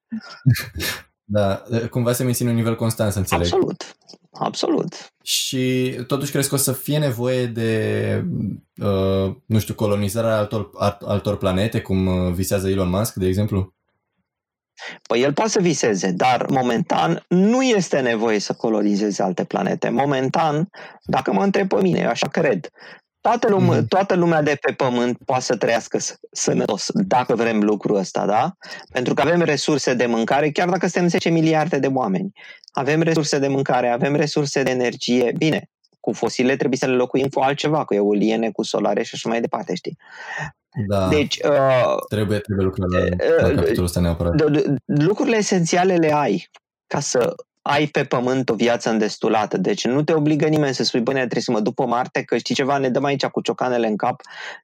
E: Da, cumva se menține un nivel constant, să înțeleg.
F: Absolut. Absolut.
E: Și totuși crezi că o să fie nevoie de, uh, nu știu, colonizarea altor, alt- altor planete, cum uh, visează Elon Musk, de exemplu?
F: Păi el poate să viseze, dar momentan nu este nevoie să colonizeze alte planete. Momentan, dacă mă întreb pe mine, eu așa cred, toată, lume,
E: Mhm.
F: toată lumea de pe pământ poate să trăiască s- sănătos, dacă vrem lucrul ăsta, da? Pentru că avem resurse de mâncare, chiar dacă suntem 10 miliarde de oameni. Avem resurse de mâncare, avem resurse de energie. Bine, cu fosile trebuie să le locuim cu altceva, cu eoliene, cu solare și așa mai departe, știi?
E: Da,
F: Deci, uh,
E: trebuie, trebuie lucrurile la,
F: Uh,
E: la
F: uh,
E: capitolul ăsta neapărat.
F: de- de- lucrurile esențiale le ai ca să ai pe pământ o viață îndestulată. Deci nu te obligă nimeni să spui, bine, trebuie să mă duc pe Marte, că știi ceva, ne dăm aici cu ciocanele în cap,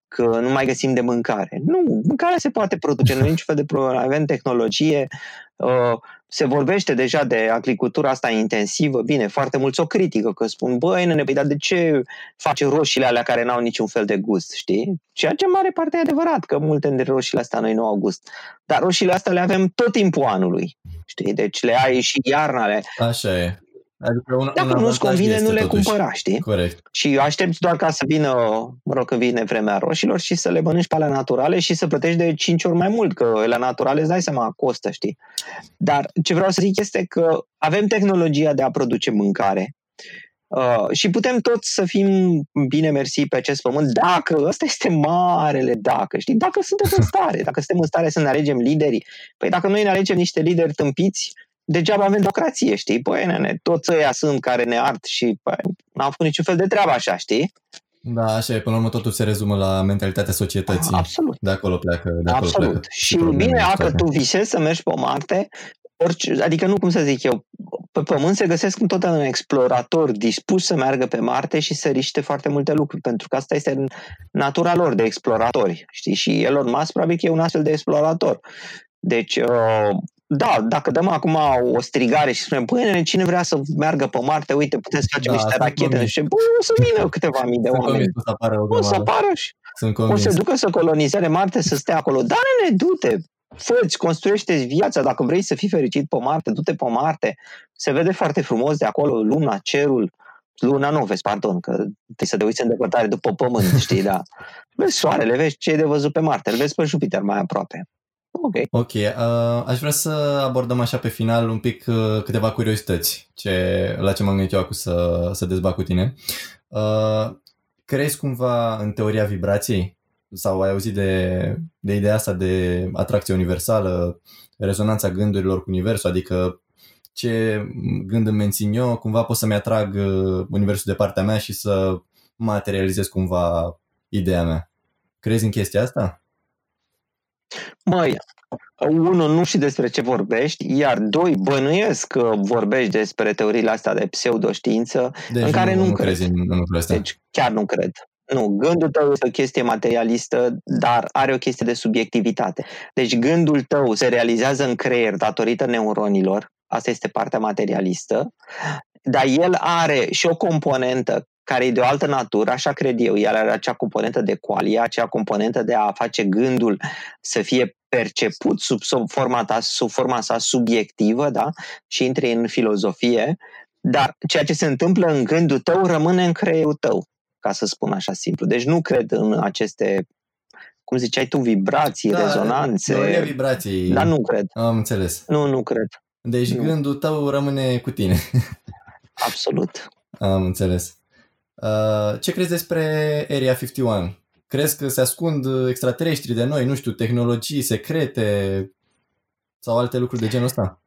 F: că nu mai găsim de mâncare. Nu, mâncarea se poate produce, nu e niciun fel de problemă. Avem tehnologie, uh, se vorbește deja de agricultura asta intensivă, bine, foarte mulți o critică, că spun, băi, nene, păi, dar de ce face roșiile alea care n-au niciun fel de gust, știi? Ceea ce în mare parte e adevărat, că multe dintre roșiile astea noi nu au gust. Dar roșiile astea le avem tot timpul anului, știi? Deci le ai și iarna. Le...
E: Așa e. Adică un,
F: Dacă
E: un
F: nu-ți
E: avantaj
F: convine,
E: este
F: nu le
E: totuși.
F: cumpăra, știi?
E: Corect.
F: Și aștepți doar ca să vină, mă rog, când vine vremea roșilor și să le mănânci pe alea naturale și să plătești de 5 ori mai mult, că la naturale îți dai seama, costă, știi? Dar ce vreau să zic este că avem tehnologia de a produce mâncare uh, și putem toți să fim bine mersi pe acest pământ dacă, ăsta este marele dacă, știi? Dacă suntem în stare, dacă suntem în stare să ne alegem liderii. Păi dacă noi ne alegem niște lideri tâmpiți, degeaba avem democrație, știi? Păi, nene, toți ăia sunt care ne ard și păi, n-au făcut niciun fel de treabă așa, știi?
E: Da, așa e. Până la urmă totul se rezumă la mentalitatea societății.
F: Absolut.
E: De acolo pleacă. De acolo
F: Absolut.
E: pleacă
F: Și
E: problemele
F: bine,
E: și
F: dacă
E: toate.
F: tu visezi să mergi pe Marte, orice, adică nu cum să zic eu, pe Pământ se găsesc întotdeauna exploratori dispuși să meargă pe Marte și să riște foarte multe lucruri, pentru că asta este natura lor de exploratori, știi? Și Elon Musk probabil că e un astfel de explorator. Deci, uh, da, dacă dăm acum o strigare și spunem, băi, nene, cine vrea să meargă pe Marte, uite, putem să facem
E: Da,
F: niște
E: sunt
F: rachete,
E: convins.
F: și bă, o să vină câteva mii de
E: Sunt
F: oameni.
E: convins că o să apară o
F: O să
E: grămadă.
F: apară și
E: Sunt
F: o
E: convins.
F: să ducă să colonizeze Marte, să stea acolo. Da, nene, du-te, fă construiește viața, dacă vrei să fii fericit pe Marte, du-te pe Marte. Se vede foarte frumos de acolo, luna, cerul, luna nu vezi, pardon, că trebuie să te uiți în depărtare după Pământ, știi, da. Vezi soarele, vezi ce e de văzut pe Marte, îl vezi pe Jupiter mai aproape. Ok.
E: Ok, uh, aș vrea să abordăm așa pe final un pic uh, câteva curiozități ce, la ce m-am gândit eu acum să, să dezbat cu tine. Uh, crezi cumva în teoria vibrației? Sau ai auzit de, de ideea asta de atracție universală, rezonanța gândurilor cu universul, adică ce gând îmi mențin eu, cumva pot să-mi atrag uh, universul de partea mea și să materializez cumva ideea mea. Crezi în chestia asta?
F: Măi, unul, nu știu despre ce vorbești, iar doi, bănuiesc că vorbești despre teoriile astea de pseudoștiință
E: Deci
F: în care nu,
E: nu
F: cred.
E: crezi în în lucrul ăsta.
F: Deci chiar nu cred. Nu, gândul tău este o chestie materialistă, dar are o chestie de subiectivitate. Deci gândul tău se realizează în creier datorită neuronilor, asta este partea materialistă, dar el are și o componentă care e de o altă natură, așa cred eu, el are acea componentă de qualia, acea componentă de a face gândul să fie perceput sub, sub, forma, ta, sub forma sa subiectivă, da? și intri în filozofie, dar ceea ce se întâmplă în gândul tău rămâne în creierul tău, ca să spun așa simplu. Deci nu cred în aceste, cum ziceai tu, vibrații,
E: Da,
F: rezonanțe,
E: Teoria vibrației.
F: dar nu cred.
E: Am înțeles.
F: Nu, nu cred.
E: Deci
F: Nu.
E: gândul tău rămâne cu tine.
F: Absolut.
E: Am înțeles. Uh, ce crezi despre Area 51? Crezi că se ascund extraterestri de noi, nu știu, tehnologii secrete sau alte lucruri de genul ăsta?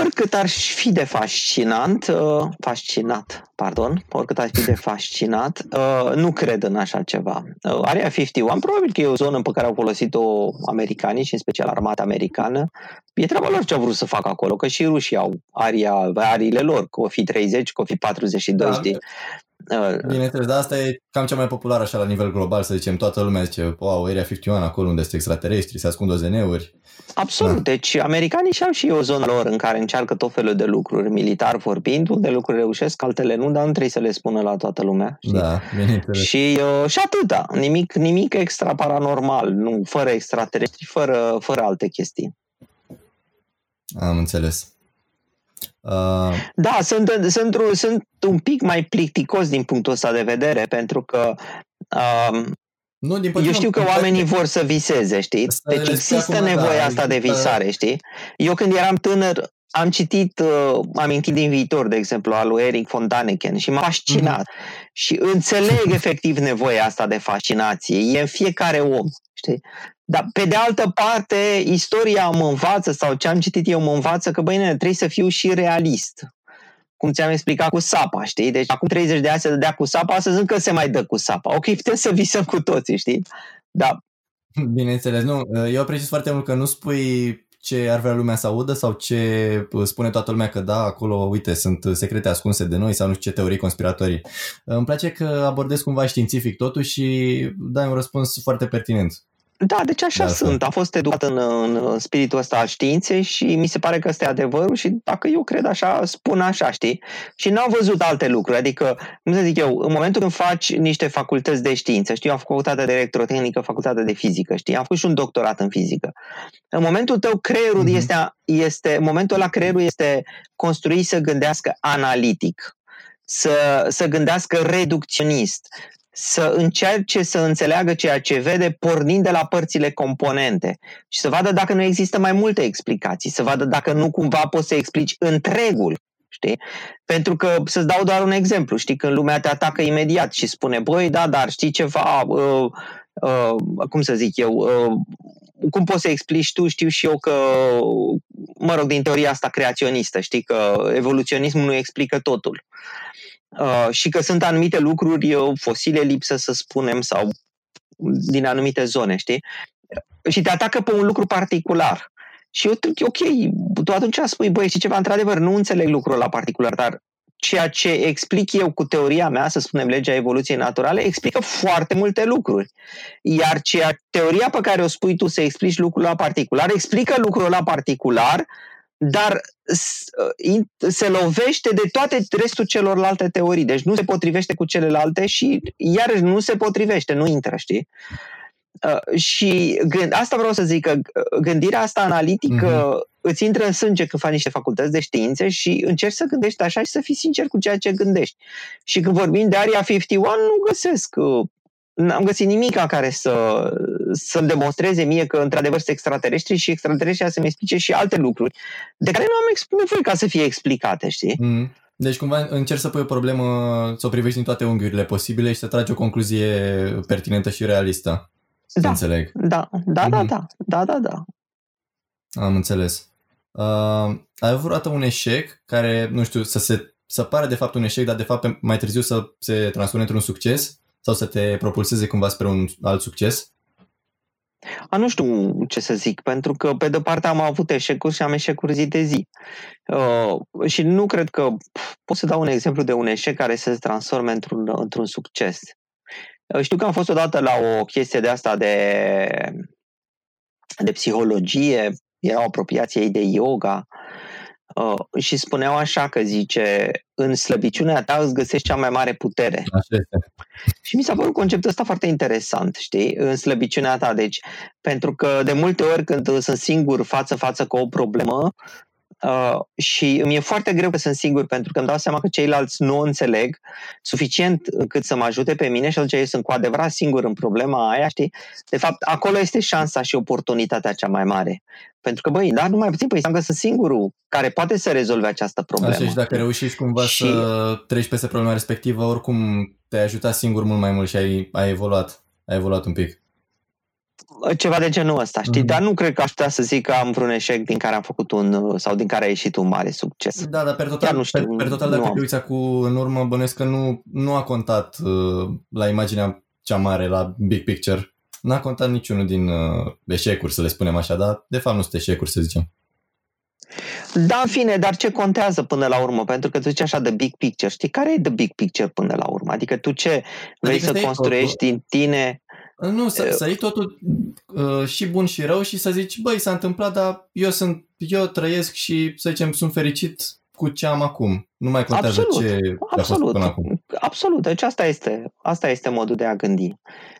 F: Oricât ar fi de fascinant, uh, fascinat, pardon, oricât ar fi de fascinat, uh, nu cred în așa ceva. Uh, Area 51 probabil că e o zonă pe care au folosit-o americanii și în special armata americană. E treaba lor ce au vrut să facă acolo, că și rușii au aria, ariile lor, că o fi 30, că o fi 42,
E: Da.
F: știi? Uh,
E: Bineînțeles, dar asta e cam cea mai populară așa la nivel global, să zicem. Toată lumea zice, wow, Area 51, acolo unde sunt extraterestri, se ascund OZN-uri.
F: Absolut.
E: Da.
F: Deci americanii și-au și o zonă lor în care încearcă tot felul de lucruri, militar vorbind, unde lucruri reușesc, altele nu, dar nu trebuie să le spună la toată lumea. știi?
E: Da, bineînțeles.
F: Și, uh, și atâta. Nimic, nimic extra paranormal, nu, fără extraterestri, fără, fără alte chestii.
E: Am înțeles. Uh,
F: Da, sunt, sunt, sunt un pic mai plicticos din punctul ăsta de vedere, pentru că um,
E: nu, din
F: eu
E: potrivă,
F: știu că
E: îmi
F: oamenii
E: place-
F: vor să viseze, știi?
E: Să
F: Deci
E: le spui
F: există
E: acum,
F: nevoia
E: da,
F: asta de
E: există-
F: visare, știi? Eu când eram tânăr am citit uh, Amintit din viitor, de exemplu, al lui Eric von Daniken și m-a fascinat. Și înțeleg efectiv nevoia asta de fascinație. E în fiecare om, știi? Dar pe de altă parte, istoria mă învață sau ce am citit eu mă învață că, băi, nene, trebuie să fiu și realist. Cum ți-am explicat cu sapa, știi? Deci acum 30 de ani se dădea cu sapa, astăzi încă se mai dă cu sapa. Ok, putem să visăm cu toții, știi? Da,
E: Bineînțeles, nu. Eu apreciez foarte mult că nu spui ce ar vrea lumea să audă sau ce spune toată lumea că da, acolo, uite, sunt secrete ascunse de noi sau nu știu ce teorii conspiratorii. Îmi place că abordez cumva științific totul și dai un răspuns foarte pertinent.
F: Da, deci așa
E: Da,
F: sunt. Am fost educat în, în spiritul ăsta al științei și mi se pare că ăsta e adevărul și dacă eu cred așa, spun așa, știi? Și n-am văzut alte lucruri. Adică, cum să zic eu, în momentul când faci niște facultăți de știință, știi, eu am făcut facultatea de electrotehnică, facultatea de fizică, știi, am făcut și un doctorat în fizică. În momentul tău, creierul
E: Mhm.
F: este, este, în momentul ăla creierul este construit să gândească analitic, să, să gândească reducționist, să încerce să înțeleagă ceea ce vede pornind de la părțile componente și să vadă dacă nu există mai multe explicații, să vadă dacă nu cumva poți să explici întregul. Știi? Pentru că, să-ți dau doar un exemplu, știi, când lumea te atacă imediat și spune, băi, da, dar știi ceva, uh, uh, cum să zic eu, uh, cum poți să explici tu, știu și eu că, mă rog, din teoria asta creaționistă, știi, că evoluționismul nu explică totul. Uh, și că sunt anumite lucruri uh, fosile lipsă, să spunem, sau din anumite zone, știi? Și te atacă pe un lucru particular. Și eu, ok, tu atunci spui, băi, știi ceva, într-adevăr, nu înțeleg lucrul la particular, dar ceea ce explic eu cu teoria mea, să spunem legea evoluției naturale, explică foarte multe lucruri. Iar ceea, teoria pe care o spui tu să explici lucrul la particular, explică lucrul la particular, dar se lovește de toate restul celorlalte teorii. Deci nu se potrivește cu celelalte și iarăși nu se potrivește, nu intră, știi? Uh, și gând, asta vreau să zic, că gândirea asta analitică mm-hmm. îți intră în sânge când faci niște facultăți de științe și încerci să gândești așa și să fii sincer cu ceea ce gândești. Și când vorbim de Area 51, nu găsesc n-am găsit nimic care să, să-mi demonstreze mie că într-adevăr sunt extraterestri și extraterestrii să-mi explice și alte lucruri de care nu am nevoie ca să fie explicate, știi?
E: Mm. Deci cumva încerci să pui o problemă, să o privești din toate unghiurile posibile și să tragi o concluzie pertinentă și realistă. Să
F: da,
E: înțeleg.
F: Da, da, mm-hmm. da, da, da, da, da.
E: Am înțeles. Uh, ai avut vreodată un eșec care, nu știu, să se să pare de fapt un eșec, dar de fapt mai târziu să se transforme într-un succes? Sau să te propulseze cumva spre un alt succes?
F: A, nu știu ce să zic, pentru că pe de parte am avut eșecuri și am eșecuri zi de zi. Uh, și nu cred că pot să dau un exemplu de un eșec care să se transforme într-un, într-un succes. Uh, știu că am fost odată la o chestie de asta de, de psihologie, erau apropiații ei de yoga uh, și spuneau așa că zice, în slăbiciunea ta îți găsești cea mai mare putere.
E: Așa este.
F: Și mi s-a părut conceptul ăsta foarte interesant, știi, în slăbiciunea ta. Deci, pentru că de multe ori când sunt singur față-față cu o problemă, Uh, și îmi e foarte greu că sunt singur pentru că îmi dau seama că ceilalți nu o înțeleg suficient cât să mă ajute pe mine și atunci eu sunt cu adevărat singur în problema aia, știi? De fapt, acolo este șansa și oportunitatea cea mai mare. Pentru că, băi, dar nu mai puțin, păi înseamnă că sunt singurul care poate să rezolve această problemă.
E: Așa și dacă reușești cumva și... să treci peste problema respectivă, oricum te-ai ajutat singur mult mai mult și ai, ai evoluat. Ai evoluat un pic
F: ceva de genul ăsta, știi? Mm-hmm. Dar nu cred că aș putea să zic că am vreun eșec din care am făcut un, sau din care a ieșit un mare succes.
E: Da, dar per total, nu știu, per, per total dacă te uiți cu în urmă, bănuiesc că nu, nu a contat uh, la imaginea cea mare, la big picture. N-a contat niciunul din uh, eșecuri, să le spunem așa, dar de fapt nu sunt eșecuri, să zicem.
F: Da, în fine, dar ce contează până la urmă? Pentru că tu zici așa de big picture. Știi care e the big picture până la urmă? Adică tu ce vrei adică să construiești totul. din tine
E: nu, să, să iei totul uh, și bun și rău și să zici, băi, s-a întâmplat, dar eu sunt, eu trăiesc și, să zicem, sunt fericit cu ce am acum. Nu mai contează
F: absolut,
E: ce
F: absolut,
E: a fost până acum.
F: Absolut, deci asta este, asta este modul de a gândi.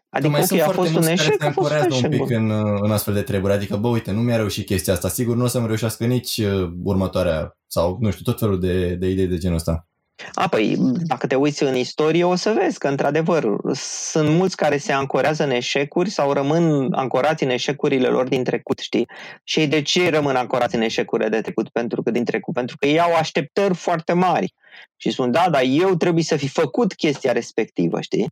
F: Adică,
E: mai
F: ok, a fost un eșec,
E: a
F: fost un eșec.
E: un pic în, în astfel de treburi. Adică, bă, uite, nu mi-a reușit chestia asta. Sigur, nu o să-mi reușească nici uh, următoarea sau, nu știu, tot felul de, de idei de genul ăsta.
F: A, păi, dacă te uiți în istorie, o să vezi că, într-adevăr, sunt mulți care se ancorează în eșecuri sau rămân ancorați în eșecurile lor din trecut, știi? Și de ce rămân ancorați în eșecurile de trecut? Pentru că din trecut, pentru că ei au așteptări foarte mari. Și spun, da, dar eu trebuie să fi făcut chestia respectivă, știi?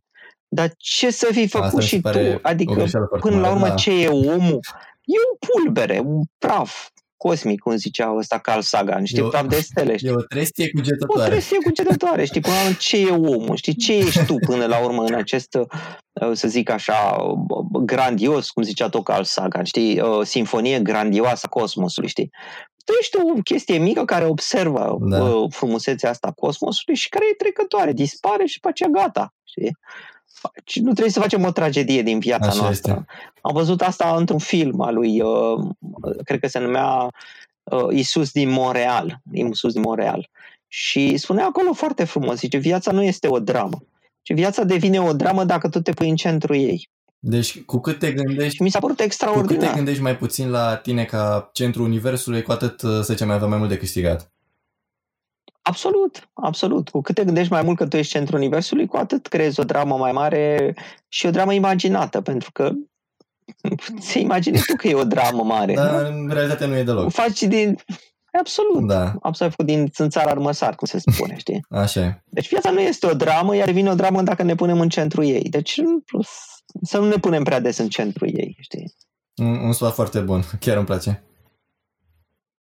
F: Dar ce să fi făcut Asta și tu? Adică, până la urmă, da. ce e omul? E un pulbere, un praf cosmic, cum zicea ăsta Carl Sagan, știi, praf de stele, știi?
E: E o trestie cugetătoare.
F: O trestie cugetătoare, știi, până la urmă ce e omul, știi, ce ești tu până la urmă în acest, uh, să zic așa, grandios, cum zicea tot Carl Sagan, știi, o uh, sinfonie grandioasă a cosmosului, știi? Tu ești o chestie mică care observă da. Uh, frumusețea asta a cosmosului și care e trecătoare, dispare și pe aceea gata, știi? Nu trebuie să facem o tragedie din viața Așa noastră. Este. Am văzut asta într-un film al lui, uh, cred că se numea uh, Isus din Montreal. Isus din Montreal. Și spunea acolo foarte frumos, zice, viața nu este o dramă. Și viața devine o dramă dacă tu te pui în centru ei.
E: Deci cu cât te gândești...
F: Și mi s-a părut extraordinar.
E: Cu cât te gândești mai puțin la tine ca centru universului, cu atât, să zicem, mai avea mai mult de câștigat.
F: Absolut, absolut. Cu cât te gândești mai mult că tu ești centrul universului, cu atât creezi o dramă mai mare și o dramă imaginată, pentru că ți imaginezi tu că e o dramă mare.
E: Dar în realitate nu e deloc. O
F: faci din... Absolut.
E: Da.
F: Absolut făcut din țânțar armăsar, cum se spune, știi?
E: Așa e.
F: Deci viața nu este o dramă, iar vine o dramă dacă ne punem în centru ei. Deci să nu ne punem prea des în centru ei, știi?
E: Un, un sfat foarte bun, chiar îmi place.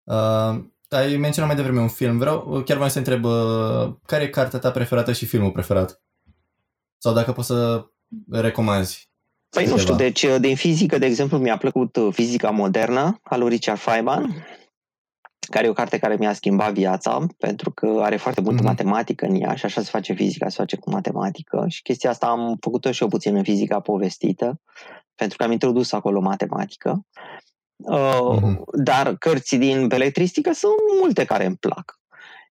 E: Uh, ai menționat mai devreme un film. Vreau, chiar vreau să întreb, uh, care e cartea ta preferată și filmul preferat? Sau dacă poți să recomanzi.
F: Păi ceva. nu știu, deci uh, din fizică, de exemplu, mi-a plăcut uh, Fizica modernă al lui Richard Feynman, care e o carte care mi-a schimbat viața, pentru că are foarte multă mm-hmm. matematică în ea și așa se face fizica, se face cu matematică și chestia asta am făcut-o și eu puțin în fizica povestită, pentru că am introdus acolo matematică. Uh, Dar cărți din beletristică sunt multe care îmi plac.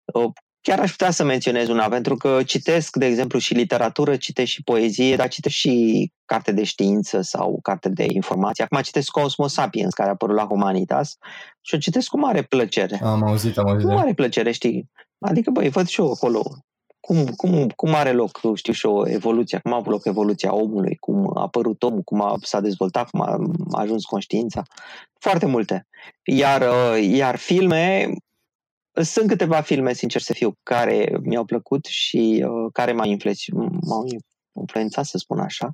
F: Uh, chiar aș putea să menționez una, pentru că citesc, de exemplu, și literatură, citesc și poezie, dar citesc și carte de știință sau carte de informație. Acum citesc Cosmos Sapiens, care a apărut la Humanitas și o citesc cu mare plăcere.
E: Am auzit, am auzit.
F: Cu mare plăcere, știi? Adică, băi, văd și eu acolo cum, cum, cum are loc, știu și o evoluție, cum a avut loc evoluția omului, cum a apărut omul, cum a, s-a dezvoltat, cum a, a ajuns conștiința. Foarte multe. Iar, uh, iar filme, sunt câteva filme, sincer să fiu, care mi-au plăcut și uh, care m-au, influențat, m-au influențat, să spun așa.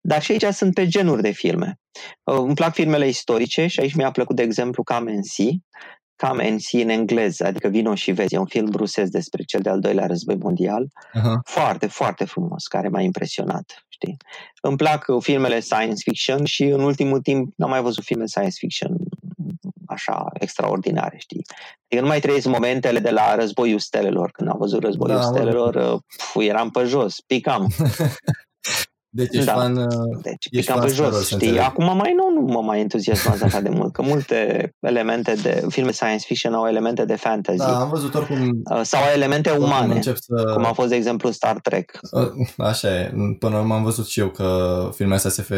F: Dar și aici sunt pe genuri de filme. Uh, îmi plac filmele istorice și aici mi-a plăcut, de exemplu, Camensi, Come and See în engleză, adică Vino și vezi, e un film rusesc despre cel de-al doilea război mondial.
E: Aha.
F: Foarte, foarte frumos, care m-a impresionat, știi? Îmi plac uh, filmele science fiction și în ultimul timp n-am mai văzut filme science fiction așa extraordinare, știi? Adică nu mai trăiesc momentele de la Războiul Stelelor. Când am văzut Războiul
E: Da,
F: da,
E: mă.
F: Stelelor, uh, pf, eram pe jos, picam.
E: Deci ești
F: Da.
E: fan... uh,
F: Deci
E: Ești
F: picam pe
E: fan Star
F: jos,
E: Wars,
F: știi?
E: înțeleg.
F: Acum mai nu, nu mă mai entuziasmează așa de mult, că multe elemente de filme science fiction au elemente de fantasy
E: Da, am văzut oricum...
F: uh, sau elemente
E: oricum
F: umane,
E: Încep să...
F: cum a fost, de exemplu, Star Trek.
E: Uh, Așa e. Până la urmă am văzut și eu că filmele astea SF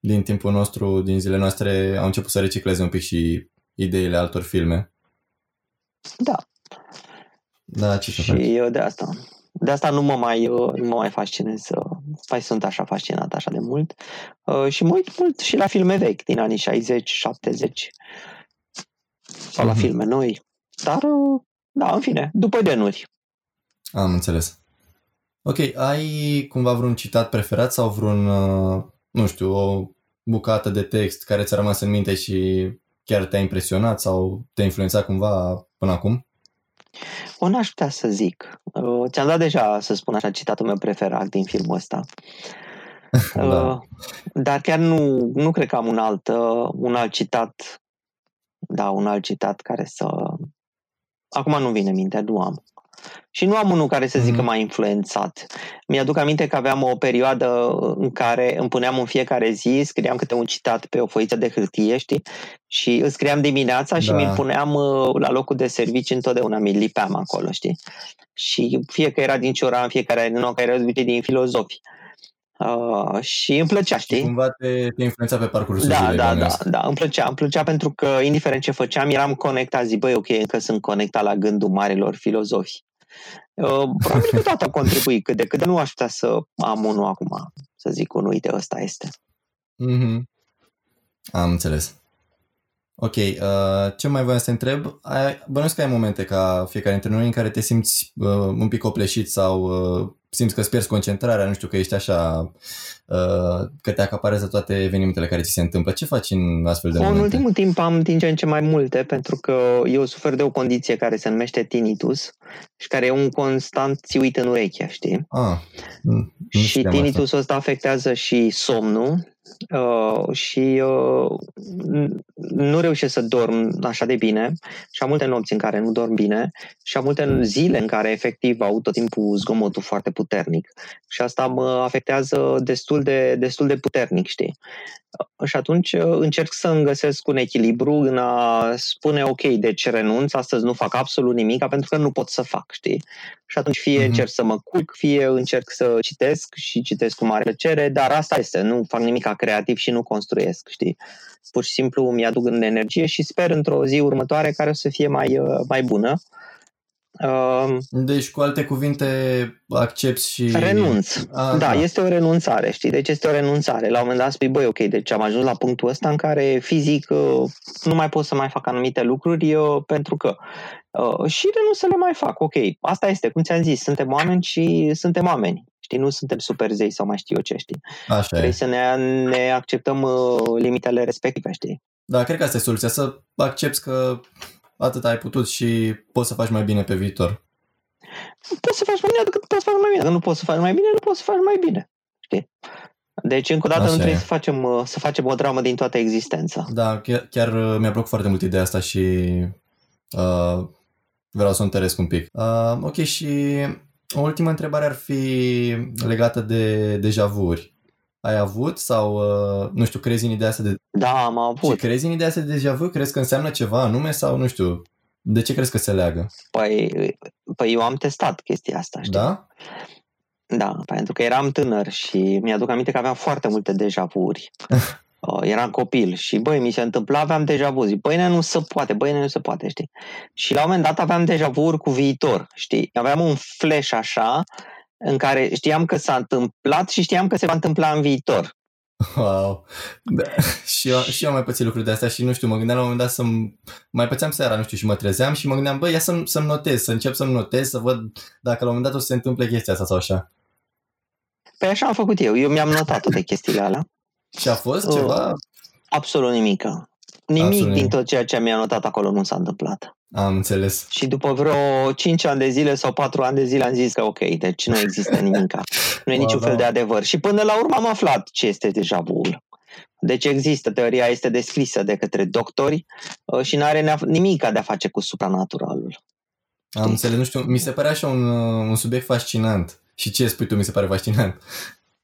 E: din timpul nostru, din zilele noastre, au început să recicleze un pic și ideile altor filme.
F: Da,
E: Da, ce să faci?
F: și uh, de asta. De asta nu mă mai, uh, nu mă mai fascinez. uh, Mai sunt așa fascinat așa de mult. Uh, Și mă uit mult și la filme vechi din anii 60, 70 sau la
E: Mhm.
F: filme noi. Dar, uh, da, în fine, după genuri.
E: Am înțeles. Ok, ai cumva vreun citat preferat sau vreun, uh, nu știu, o bucată de text care ți-a rămas în minte și chiar te-a impresionat sau te-a influențat cumva până acum?
F: O n-aș putea să zic. Uh, Ți-am dat deja, să spun așa, citatul meu preferat din filmul ăsta.
E: Da.
F: Uh, Dar chiar nu, nu cred că am un alt, uh, un alt citat. Da, un alt citat care să... Acum nu vine în minte, nu am. Și nu am unul care să zic că
E: Mhm.
F: m-a influențat. Mi-aduc aminte că aveam o perioadă în care îmi puneam în fiecare zi, scriam câte un citat pe o foiță de hârtie, știi? Și îl scriam dimineața și
E: Da.
F: mi-l puneam uh, la locul de servici întotdeauna, mi-l lipeam acolo, știi? Și fie că era din Cioran, fie că era din că era de obicei din filozofi. Uh, și îmi plăcea,
E: Și
F: știi?
E: cumva te, te influența pe parcursul
F: Da,
E: zilei,
F: da, da,
E: bănuiesc.
F: da, îmi plăcea, îmi plăcea pentru că indiferent ce făceam, eram conectat, zic, băi, ok, încă sunt conectat la gândul marilor filozofi. Uh, probabil că toate au contribuit cât de cât, dar nu aș putea să am unul acum, să zic unul, uite, ăsta este.
E: Mhm. Am înțeles. Ok, uh, ce mai voiam să te întreb? Ai, bănuiesc că ai momente ca fiecare dintre noi în care te simți uh, un pic opleșit sau uh, simți că îți pierzi concentrarea, nu știu, că ești așa, uh, că te acaparează toate evenimentele care ți se întâmplă. Ce faci în astfel de
F: În
E: momente?
F: ultimul timp am din ce în ce mai multe, pentru că eu sufer de o condiție care se numește tinnitus și care e un constant țiuit în ureche, știi?
E: Ah, nu nu
F: și
E: știam
F: tinnitusul ăsta afectează și somnul uh, și uh, n- nu reușesc să dorm așa de bine și am multe nopți în care nu dorm bine și am multe zile în care efectiv au tot timpul zgomotul foarte puternic și asta mă afectează destul de, destul de puternic, știi? Uh, Și atunci uh, încerc să îmi găsesc un echilibru în a spune ok, deci renunț, astăzi nu fac absolut nimic pentru că nu pot să fac, știi? Și atunci fie
E: Mhm.
F: încerc să mă culc, fie încerc să citesc și citesc cu mare plăcere, dar asta este, nu fac nimic ca creativ și nu construiesc, știi? Pur și simplu mi-aduc în energie și sper într-o zi următoare care o să fie mai, uh, mai bună. Uh,
E: Deci, cu alte cuvinte, accepti și...
F: renunț.
E: A,
F: Da, este o renunțare, știi? Deci este o renunțare. La un moment dat spui, băi, ok, deci am ajuns la punctul ăsta în care fizic uh, nu mai pot să mai fac anumite lucruri uh, pentru că uh, și renunț să le mai fac. Ok, asta este, cum ți-am zis, suntem oameni și suntem oameni. Știi, nu suntem super zei sau mai știu eu ce, știi?
E: Așa
F: Trebuie
E: e.
F: să ne, ne acceptăm uh, limitele respective, știi?
E: Da, cred că asta e soluția, să accepti că atât ai putut și poți să faci mai bine pe viitor.
F: Poți să faci mai bine decât poți să faci mai bine. Dacă nu poți să faci mai bine, nu poți să faci mai bine. Știi? Deci, încă o dată,
E: Așa
F: nu trebuie
E: e.
F: să facem, uh, să facem o dramă din toată existența.
E: Da, chiar, chiar uh, mi-a plăcut foarte mult ideea asta și uh, vreau să o întăresc un pic. Uh, ok, și o ultimă întrebare ar fi legată de deja vu-uri. Ai avut sau, uh, nu știu, crezi în ideea asta de...
F: Da, am
E: Și
F: avut.
E: crezi în ideea asta de deja vu? Crezi că înseamnă ceva anume sau, nu știu, de ce crezi că se leagă?
F: Păi, păi eu am testat chestia asta, știi?
E: Da?
F: Da, pentru că eram tânăr și mi-aduc aminte că aveam foarte multe deja vu-uri. Uh, eram copil și, băi, mi se întâmpla, aveam deja vu. Zic, băi, ne, nu se poate, băi, ne, nu se poate, știi? Și la un moment dat aveam deja vu cu viitor, știi? Aveam un flash așa în care știam că s-a întâmplat și știam că se va întâmpla în viitor.
E: Wow. Da. și, eu, și eu am mai pățit lucruri de astea și nu știu, mă gândeam la un moment dat să mai pățeam seara, nu știu, și mă trezeam și mă gândeam, băi, ia să-mi, să-mi notez, să încep să-mi notez, să văd dacă la un moment dat o să se întâmple chestia asta sau așa.
F: Păi așa am făcut eu. Eu mi-am notat toate chestiile alea.
E: Și a fost
F: Oh.
E: ceva?
F: Absolut nimic. Nimic
E: Absolut.
F: din tot ceea ce mi-a notat acolo nu s-a întâmplat.
E: Am înțeles.
F: Și după vreo 5 ani de zile sau 4 ani de zile am zis că ok, deci nu există nimic. Nu e
E: Wow,
F: niciun
E: da.
F: fel de adevăr. Și până la urmă am aflat ce este deja vu Deci există, teoria este descrisă de către doctori uh, și nu are nimic de a face cu supranaturalul.
E: Am înțeles, nu știu, mi se pare așa un, uh, un subiect fascinant. Și ce spui tu mi se pare fascinant?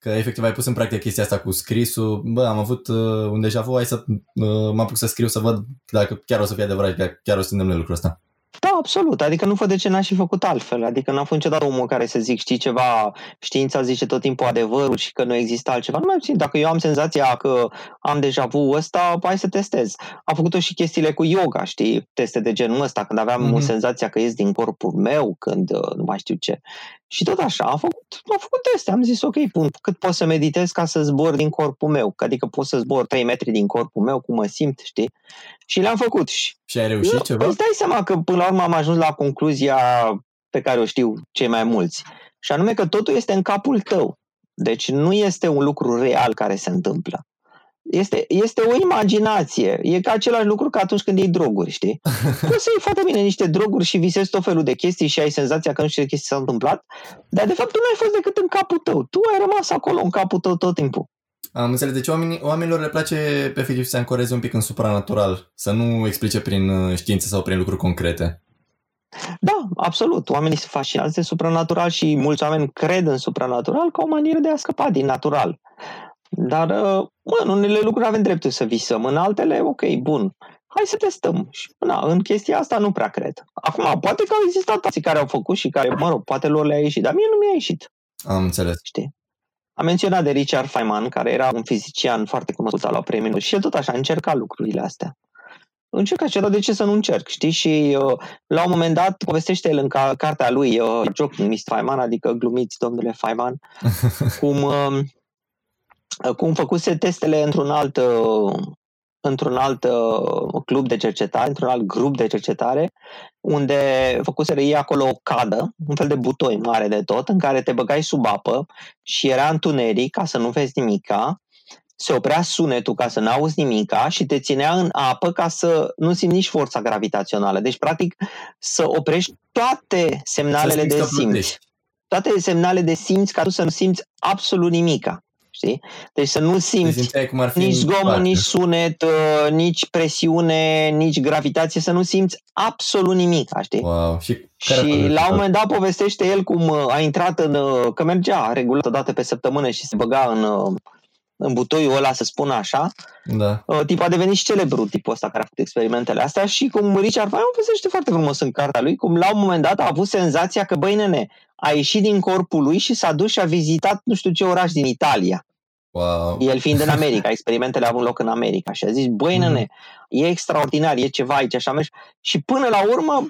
E: Că efectiv ai pus în practică chestia asta cu scrisul. Bă, am avut uh, un deja vu, hai să uh, mă apuc să scriu să văd dacă chiar o să fie adevărat, dacă chiar o să se întâmple lucrul ăsta.
F: Da, absolut. Adică nu văd de ce n-aș fi făcut altfel. Adică n-am fost niciodată omul care să zic, știi ceva, știința zice tot timpul adevărul și că nu există altceva. Nu mai știu, dacă eu am senzația că am deja vu ăsta, hai să testez. Am făcut-o și chestiile cu yoga, știi, teste de genul ăsta, când aveam
E: Mhm.
F: mm-hmm. senzația că ies din corpul meu, când uh, nu mai știu ce. Și tot așa, am făcut, am făcut teste, am zis, ok, bun, cât pot să meditez ca să zbor din corpul meu, adică pot să zbor 3 metri din corpul meu, cum mă simt, știi? Și le-am făcut și
E: Și ai reușit
F: nu,
E: ceva?
F: Îți dai seama că până la urmă am ajuns la concluzia pe care o știu cei mai mulți. Și anume că totul este în capul tău. Deci nu este un lucru real care se întâmplă. Este, este o imaginație. E ca același lucru ca atunci când iei droguri, știi? Poți să iei foarte bine niște droguri și visezi tot felul de chestii și ai senzația că nu știu ce chestii s-au întâmplat, dar de fapt tu nu ai fost decât în capul tău. Tu ai rămas acolo în capul tău tot timpul.
E: Am înțeles. Deci oamenii, oamenilor le place efectiv să se ancoreze un pic în supranatural, să nu explice prin uh, știință sau prin lucruri concrete.
F: Da, absolut. Oamenii se fascinați de supranatural și mulți oameni cred în supranatural ca o manieră de a scăpa din natural. Dar, uh, mă, în unele lucruri avem dreptul să visăm, în altele, ok, bun, hai să testăm. Și, na, în chestia asta nu prea cred. Acum, poate că au existat alții care au făcut și care, mă rog, poate lor le-a ieșit, dar mie nu mi-a ieșit,
E: Am înțeles.
F: știi? Am menționat de Richard Feynman, care era un fizician foarte cunoscut la premiul și el tot așa încerca lucrurile astea. Încerca și era de ce să nu încerc, știi? Și uh, la un moment dat povestește el în ca- cartea lui, uh, Joking Mr. Feynman, adică glumiți domnule Feynman, cum, uh, cum făcuse testele într-un alt, uh, într-un alt uh, club de cercetare, într-un alt grup de cercetare, unde făcuseră ei acolo o cadă, un fel de butoi mare de tot, în care te băgai sub apă și era întuneric ca să nu vezi nimica, se oprea sunetul ca să n-auzi nimica și te ținea în apă ca să nu simți nici forța gravitațională. Deci, practic, să oprești toate semnalele
E: Să
F: de
E: simți că
F: simț.
E: plutești.
F: Toate semnale de simț ca tu să nu simți absolut nimica. Știi? Deci să nu
E: Deci
F: simți
E: simțeai cum ar fi
F: nici
E: în
F: zgomot,
E: spate.
F: nici sunet, uh, nici presiune, nici gravitație, să nu simți absolut nimic, știi?
E: Wow. Și, care a fost
F: Și la un
E: rezultatul?
F: moment dat povestește el cum uh, a intrat în, uh, că mergea regulat o dată pe săptămână și se băga în, uh, în butoiul ăla, să spun așa,
E: Da.
F: uh, tip a devenit și celebru tipul ăsta care a făcut experimentele astea și cum Richard Feynman povestește foarte frumos în cartea lui, cum la un moment dat a avut senzația că, băi nene, a ieșit din corpul lui și s-a dus și a vizitat nu știu ce oraș din Italia.
E: Wow.
F: El fiind în America, experimentele au avut loc în America și a zis, băi
E: Mhm.
F: nene, e extraordinar, e ceva aici, așa mergi. Și până la urmă,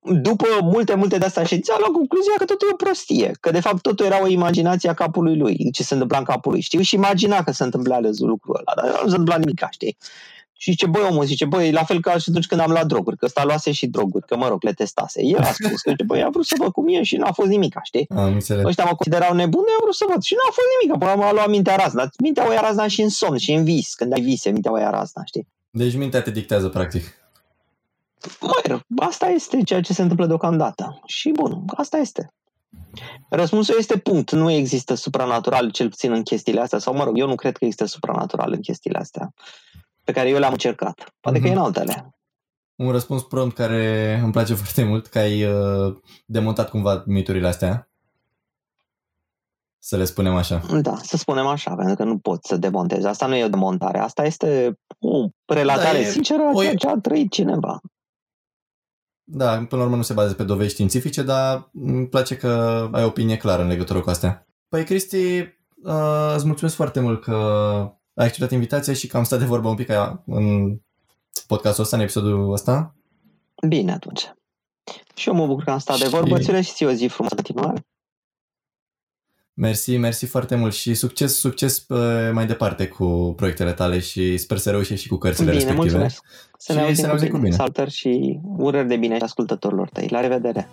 F: după multe, multe de astea ședințe, a luat concluzia că totul e o prostie, că de fapt totul era o imaginație a capului lui, ce se întâmpla în capul lui. Știu și imagina că se întâmpla lucrul ăla, dar nu se întâmpla nimic, știi? Și zice, băi, omul, zice, băi, la fel ca și atunci când am luat droguri, că ăsta luase și droguri, că mă rog, le testase. El a spus că, zice, băi, a vrut să văd cum e și n-a fost nimic, știi?
E: Am înțeles.
F: Ăștia mă considerau nebun, eu am vrut să văd. Și n-a fost nimic, până m-a luat mintea razna. Mintea o ia razna și în somn și în vis. Când ai vise, mintea o ia razna, știi?
E: Deci mintea te dictează, practic.
F: Măi, asta este ceea ce se întâmplă deocamdată. Și bun, asta este. Răspunsul este punct. Nu există supranatural, cel puțin în chestiile astea. Sau, mă rog, eu nu cred că există supranatural în chestiile astea pe care eu le-am încercat. Poate că e în altele.
E: Un răspuns prompt care îmi place foarte mult, că ai uh, demontat cumva miturile astea. Să le spunem așa.
F: Da, să spunem așa, pentru că nu pot să demontez. Asta nu e o demontare, asta este o relatare
E: Da, e-
F: sinceră a
E: o-
F: ceea ce a trăit cineva.
E: Da, până la urmă nu se bazează pe dovezi științifice, dar îmi place că ai opinie clară în legătură cu astea. Păi, Cristi, uh, îți mulțumesc foarte mult că ai acceptat invitația și că am stat de vorbă un pic a- în podcastul ăsta, în episodul ăsta.
F: Bine atunci. Și eu mă bucur că am stat de
E: Și-
F: vorbă. Ți și ție o zi frumoasă în continuare.
E: Mersi, mersi foarte mult și succes, succes pe mai departe cu proiectele tale și sper să reușești și cu cărțile
F: Bine,
E: respective.
F: mulțumesc. Să
E: Și
F: ne auzim
E: să ne
F: cu
E: auzim
F: bine.
E: cu bine.
F: Salutări și urări de bine ascultătorilor tăi. La revedere!